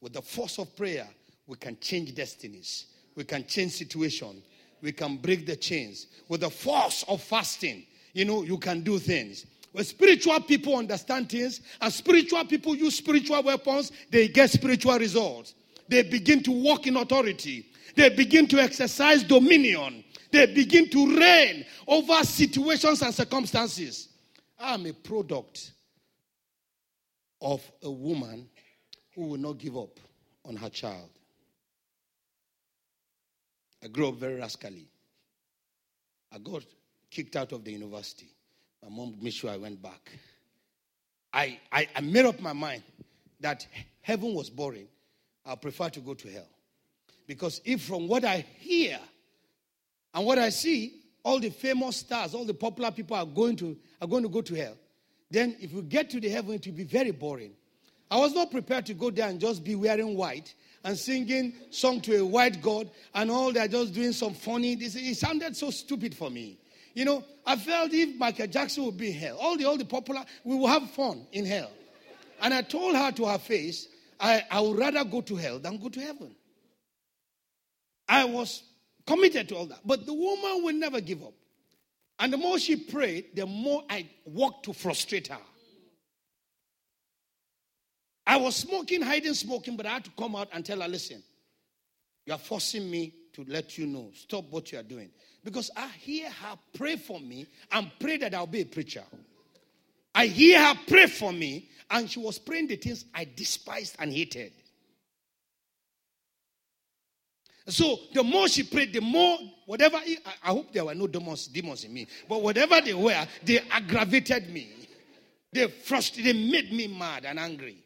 With the force of prayer, we can change destinies, we can change situation, we can break the chains. With the force of fasting, you know, you can do things. When spiritual people understand things and spiritual people use spiritual weapons, they get spiritual results. They begin to walk in authority. They begin to exercise dominion. They begin to reign over situations and circumstances. I'm a product of a woman who will not give up on her child. I grew up very rascally. I got kicked out of the university. My mom made sure I went back. I, I, I made up my mind that heaven was boring. I prefer to go to hell. Because if from what I hear and what I see, all the famous stars, all the popular people are going to are going to go to hell. Then if we get to the heaven, it will be very boring. I was not prepared to go there and just be wearing white and singing song to a white God and all they're just doing some funny. This it sounded so stupid for me. You know, I felt if Michael Jackson would be in hell, all the all the popular, we will have fun in hell. And I told her to her face, I, I would rather go to hell than go to heaven. I was committed to all that. But the woman will never give up. And the more she prayed, the more I worked to frustrate her. I was smoking, hiding smoking, but I had to come out and tell her, listen, you are forcing me to let you know, stop what you are doing. Because I hear her pray for me and pray that I'll be a preacher. I hear her pray for me, and she was praying the things I despised and hated. So the more she prayed, the more whatever I, I hope there were no demons, demons in me, but whatever they were, they aggravated me. They frustrated, they made me mad and angry.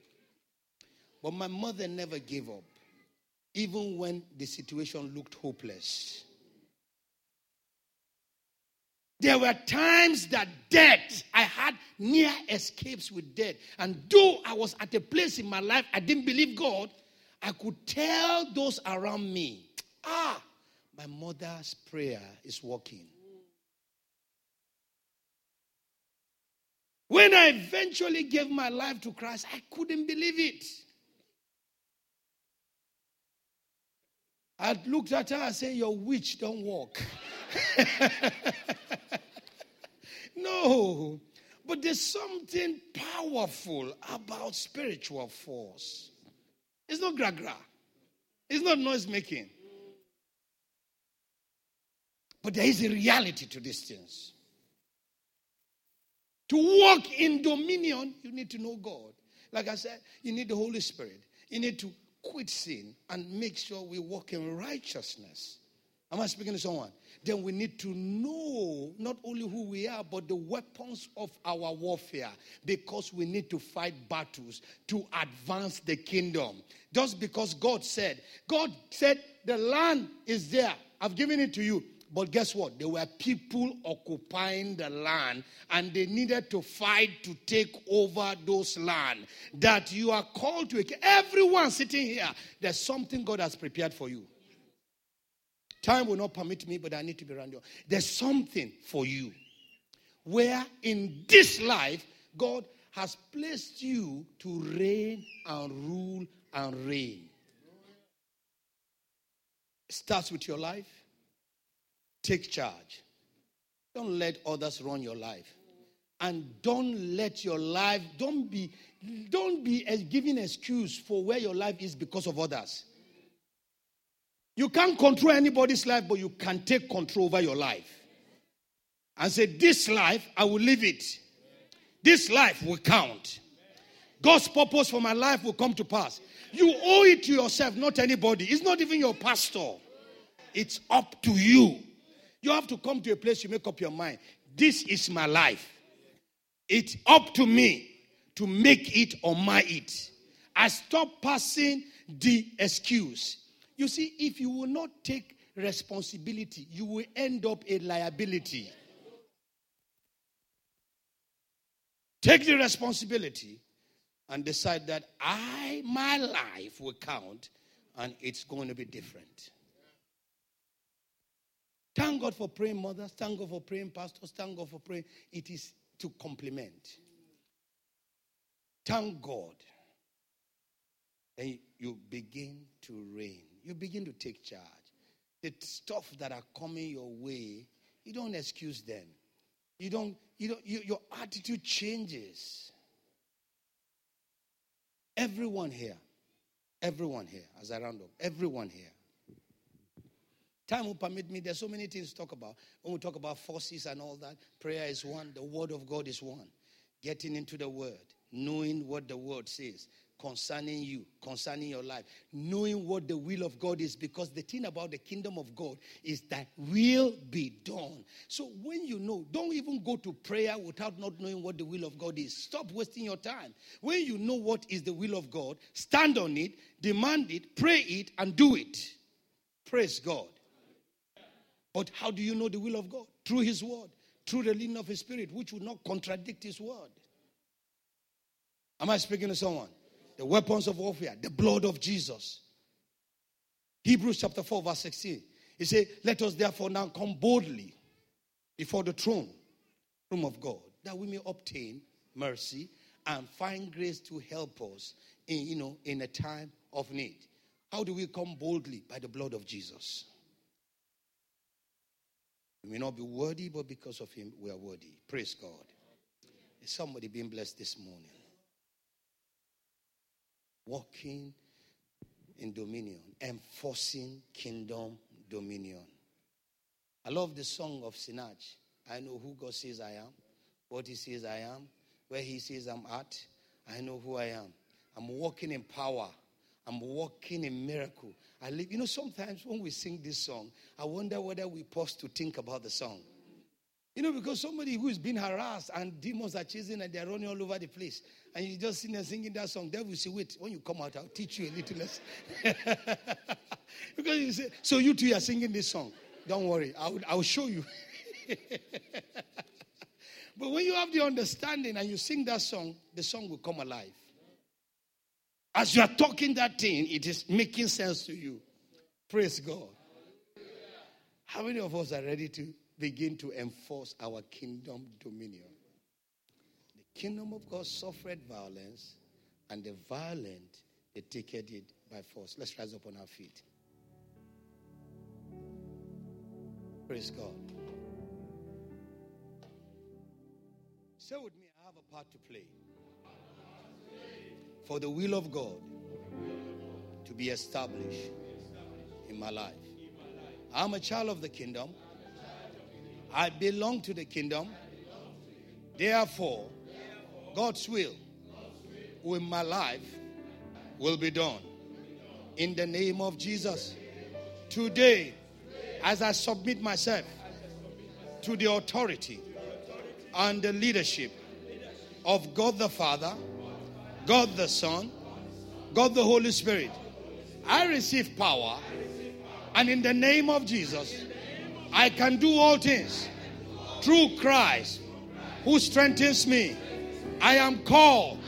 But my mother never gave up, even when the situation looked hopeless. There were times that death, I had near escapes with death. And though I was at a place in my life I didn't believe God, I could tell those around me Ah, my mother's prayer is working. When I eventually gave my life to Christ, I couldn't believe it. I looked at her and said, Your witch don't work. no, but there's something powerful about spiritual force. It's not gra gra, it's not noise making. But there is a reality to these things. To walk in dominion, you need to know God. Like I said, you need the Holy Spirit. You need to quit sin and make sure we walk in righteousness Am I speaking to someone? Then we need to know not only who we are, but the weapons of our warfare because we need to fight battles to advance the kingdom. Just because God said, God said, the land is there, I've given it to you. But guess what? There were people occupying the land and they needed to fight to take over those land that you are called to. Everyone sitting here, there's something God has prepared for you. Time will not permit me, but I need to be around you. There's something for you where in this life, God has placed you to reign and rule and reign. Starts with your life. Take charge. Don't let others run your life. And don't let your life, don't be, don't be giving excuse for where your life is because of others. You can't control anybody's life, but you can take control over your life. And say, This life, I will live it. This life will count. God's purpose for my life will come to pass. You owe it to yourself, not anybody. It's not even your pastor. It's up to you. You have to come to a place you make up your mind. This is my life. It's up to me to make it or my it. I stop passing the excuse. You see, if you will not take responsibility, you will end up a liability. Take the responsibility and decide that I, my life will count and it's going to be different. Thank God for praying mothers. Thank God for praying pastors. Thank God for praying. It is to complement. Thank God. And you begin to reign you begin to take charge. The stuff that are coming your way, you don't excuse them. You don't, you don't, you, your attitude changes. Everyone here, everyone here, as I round up, everyone here. Time will permit me. There's so many things to talk about. When we talk about forces and all that, prayer is one, the word of God is one. Getting into the word, knowing what the word says, concerning you, concerning your life, knowing what the will of God is, because the thing about the kingdom of God is that will be done. So when you know, don't even go to prayer without not knowing what the will of God is. Stop wasting your time. When you know what is the will of God, stand on it, demand it, pray it, and do it. Praise God. But how do you know the will of God? Through His word, through the leading of His Spirit, which will not contradict His word. Am I speaking to someone? the weapons of warfare, the blood of Jesus. Hebrews chapter 4, verse 16. He said, Let us therefore now come boldly before the throne room of God, that we may obtain mercy and find grace to help us in, you know, in a time of need. How do we come boldly? By the blood of Jesus. We may not be worthy, but because of him, we are worthy. Praise God. Is somebody being blessed this morning? walking in dominion, enforcing kingdom dominion. I love the song of Sinach. I know who God says I am, what He says I am, where He says I'm at. I know who I am. I'm walking in power. I'm walking in miracle. I live. You know, sometimes when we sing this song, I wonder whether we pause to think about the song. You know, because somebody who is being harassed and demons are chasing and they're running all over the place, and you just sitting there singing that song, devil say, Wait, when you come out, I'll teach you a little less. because you say, So you two are singing this song. Don't worry, I'll, I'll show you. but when you have the understanding and you sing that song, the song will come alive. As you are talking that thing, it is making sense to you. Praise God. How many of us are ready to begin to enforce our kingdom dominion. The kingdom of God suffered violence, and the violent they take it by force. Let's rise up on our feet. Praise God. Say with me, I have a part to play. For the will of God to be established in my life. I'm a child of the kingdom. I belong to the kingdom. Therefore, God's will with my life will be done. In the name of Jesus. Today, as I submit myself to the authority and the leadership of God the Father, God the Son, God the Holy Spirit. I receive power, and in the name of Jesus, I can do all things through Christ who strengthens me. I am called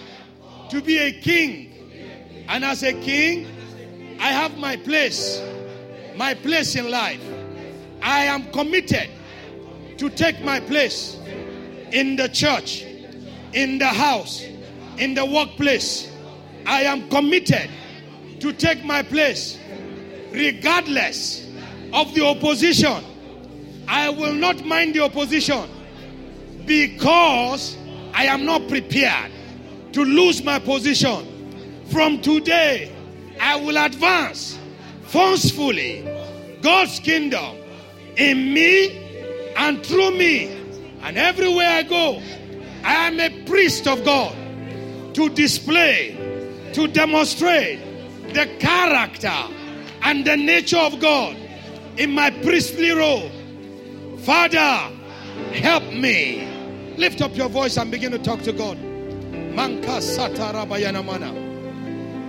to be a king, and as a king, I have my place, my place in life. I am committed to take my place in the church, in the house, in the workplace. I am committed to take my place regardless of the opposition. I will not mind the opposition because I am not prepared to lose my position. From today, I will advance forcefully God's kingdom in me and through me. And everywhere I go, I am a priest of God to display, to demonstrate the character and the nature of God in my priestly role. Father, help me. Lift up your voice and begin to talk to God. Manka satara bayanamana.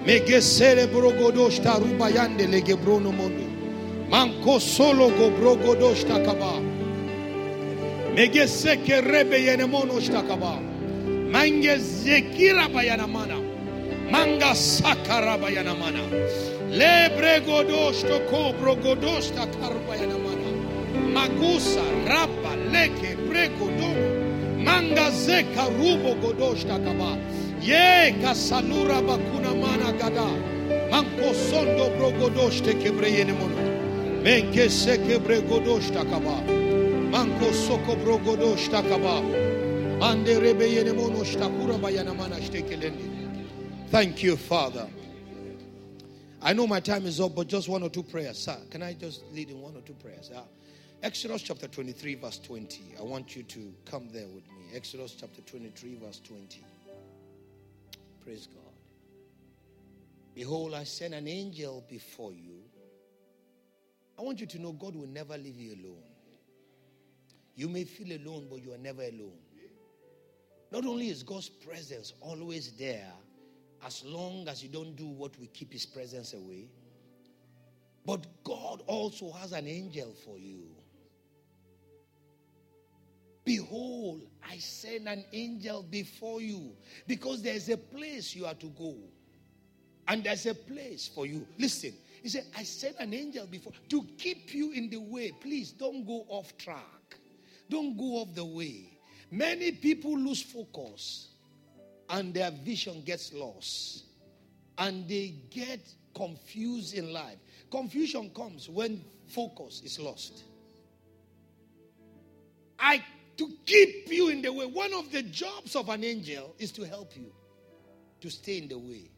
Megesere brogodosh tarubayande legebrono mondo. Manko solo go brogodosh takaba. Megeseke rebe yenemono shtakaba. Mange zekira bayanamana. Manga sakara bayanamana. Le bregodosh to ko brogodosh takarbayanamana. Magusa rapa leke bregodomo. Manga zeka rubo godosh takaba. Ye kasalura bakuna mana gada. Manko sondo brogodosh te kebreyene mono. Menke se kebregodosh takaba. Manko soko brogodosh takaba. Ande Thank you, Father. I know my time is up, but just one or two prayers. Sir, can I just lead in one or two prayers? Uh, Exodus chapter 23, verse 20. I want you to come there with me. Exodus chapter 23, verse 20. Praise God. Behold, I send an angel before you. I want you to know God will never leave you alone. You may feel alone, but you are never alone. Not only is God's presence always there, as long as you don't do what will keep his presence away, but God also has an angel for you. Behold, I send an angel before you because there's a place you are to go. And there's a place for you. Listen, he said, I sent an angel before to keep you in the way. Please don't go off track. Don't go off the way. Many people lose focus and their vision gets lost and they get confused in life. Confusion comes when focus is lost. I to keep you in the way. One of the jobs of an angel is to help you to stay in the way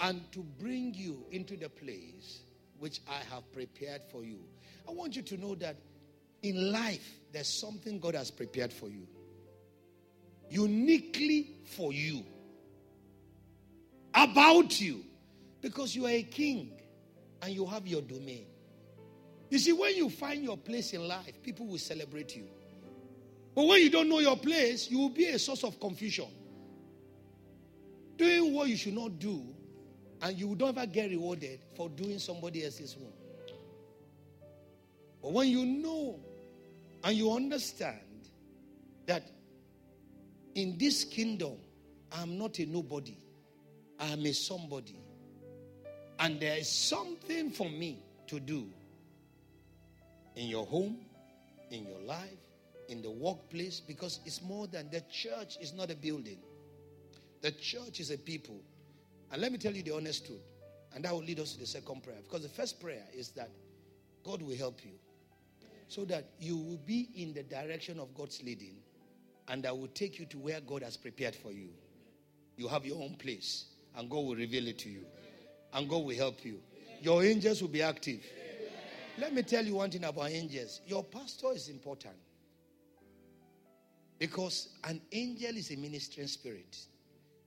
and to bring you into the place which I have prepared for you. I want you to know that in life, there's something God has prepared for you, uniquely for you, about you, because you are a king and you have your domain. You see, when you find your place in life, people will celebrate you. But when you don't know your place, you will be a source of confusion. Doing what you should not do, and you will never get rewarded for doing somebody else's work. But when you know and you understand that in this kingdom, I'm not a nobody, I am a somebody, and there is something for me to do in your home, in your life, in the workplace, because it's more than the church is not a building. The church is a people. And let me tell you the honest truth. And that will lead us to the second prayer. Because the first prayer is that God will help you so that you will be in the direction of God's leading and I will take you to where God has prepared for you. You have your own place and God will reveal it to you. And God will help you. Your angels will be active. Let me tell you one thing about angels. Your pastor is important. Because an angel is a ministering spirit.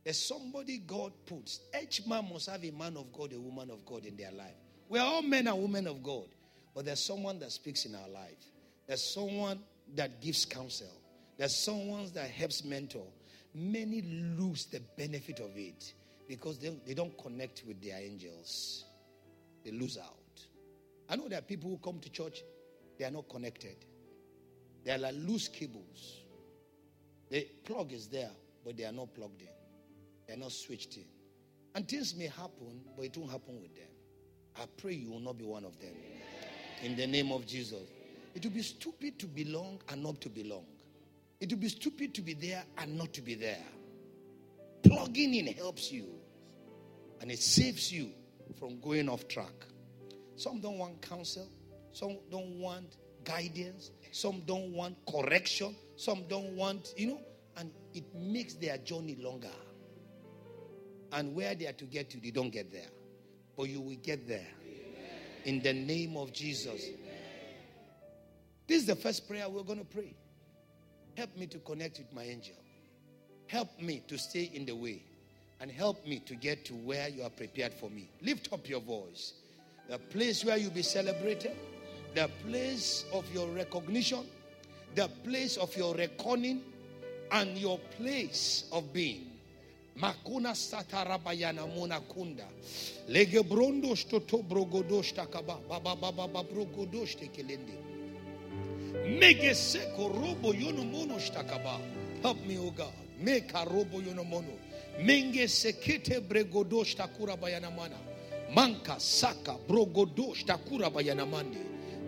There's somebody God puts. Each man must have a man of God, a woman of God in their life. We are all men and women of God. But there's someone that speaks in our life. There's someone that gives counsel. There's someone that helps mentor. Many lose the benefit of it because they, they don't connect with their angels. They lose out. I know there are people who come to church, they are not connected. They are like loose cables. The plug is there, but they are not plugged in. They are not switched in. And things may happen, but it won't happen with them. I pray you will not be one of them. In the name of Jesus. It will be stupid to belong and not to belong. It will be stupid to be there and not to be there. Plugging in helps you and it saves you from going off track. Some don't want counsel, some don't want guidance, some don't want correction, some don't want, you know, and it makes their journey longer. And where they are to get to, they don't get there. But you will get there. In the name of Jesus. This is the first prayer we're going to pray. Help me to connect with my angel. Help me to stay in the way. And help me to get to where you are prepared for me. Lift up your voice. The place where you'll be celebrated, the place of your recognition, the place of your reckoning, and your place of being. Makuna satarabayana mona kunda. Lege brondo stoto brogodosh takaba. Baba baba baba brogodosh tekelende. Mege seko robo yono mono shtakaba. Help me, O God. Make a robo yono mono. Menge sekete bregodosh takura bayana mana. Manka saka brogodosh takura bayana mande.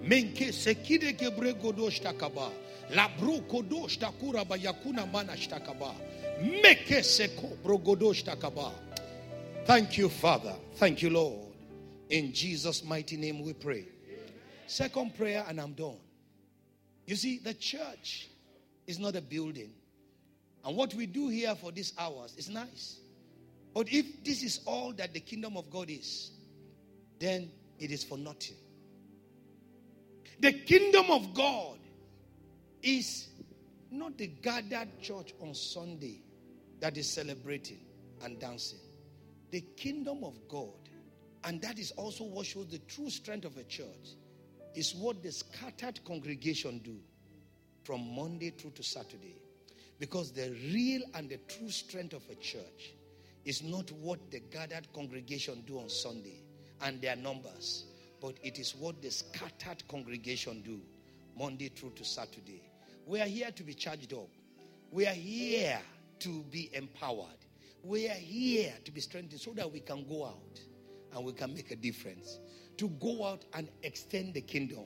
Menke sekide ke bregodosh takaba. La brogodosh takura bayakuna mana shtakaba. Thank you, Father. Thank you, Lord. In Jesus' mighty name we pray. Second prayer, and I'm done. You see, the church is not a building. And what we do here for these hours is nice. But if this is all that the kingdom of God is, then it is for nothing. The kingdom of God is not the gathered church on Sunday that is celebrating and dancing. The kingdom of God, and that is also what shows the true strength of a church, is what the scattered congregation do from Monday through to Saturday. Because the real and the true strength of a church is not what the gathered congregation do on Sunday and their numbers, but it is what the scattered congregation do Monday through to Saturday. We are here to be charged up. We are here to be empowered. We are here to be strengthened so that we can go out and we can make a difference. To go out and extend the kingdom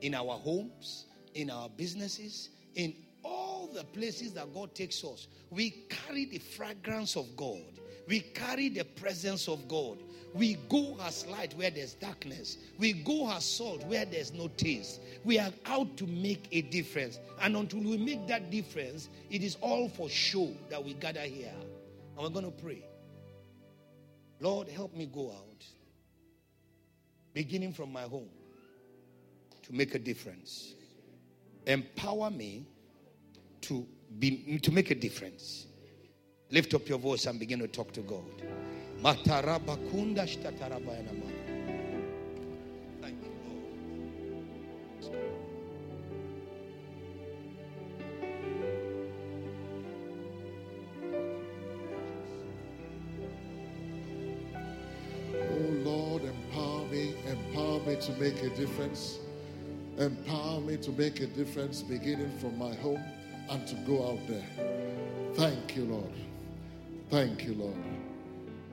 in our homes, in our businesses, in all the places that God takes us. We carry the fragrance of God. We carry the presence of God. We go as light where there's darkness. We go as salt where there's no taste. We are out to make a difference. And until we make that difference, it is all for show that we gather here. And we're going to pray. Lord, help me go out, beginning from my home, to make a difference. Empower me to, be, to make a difference. Lift up your voice and begin to talk to God. Matarabakunda shtatarabayanama. Thank you, Lord. Oh Lord, empower me, empower me to make a difference. Empower me to make a difference beginning from my home and to go out there. Thank you, Lord. Thank you, Lord.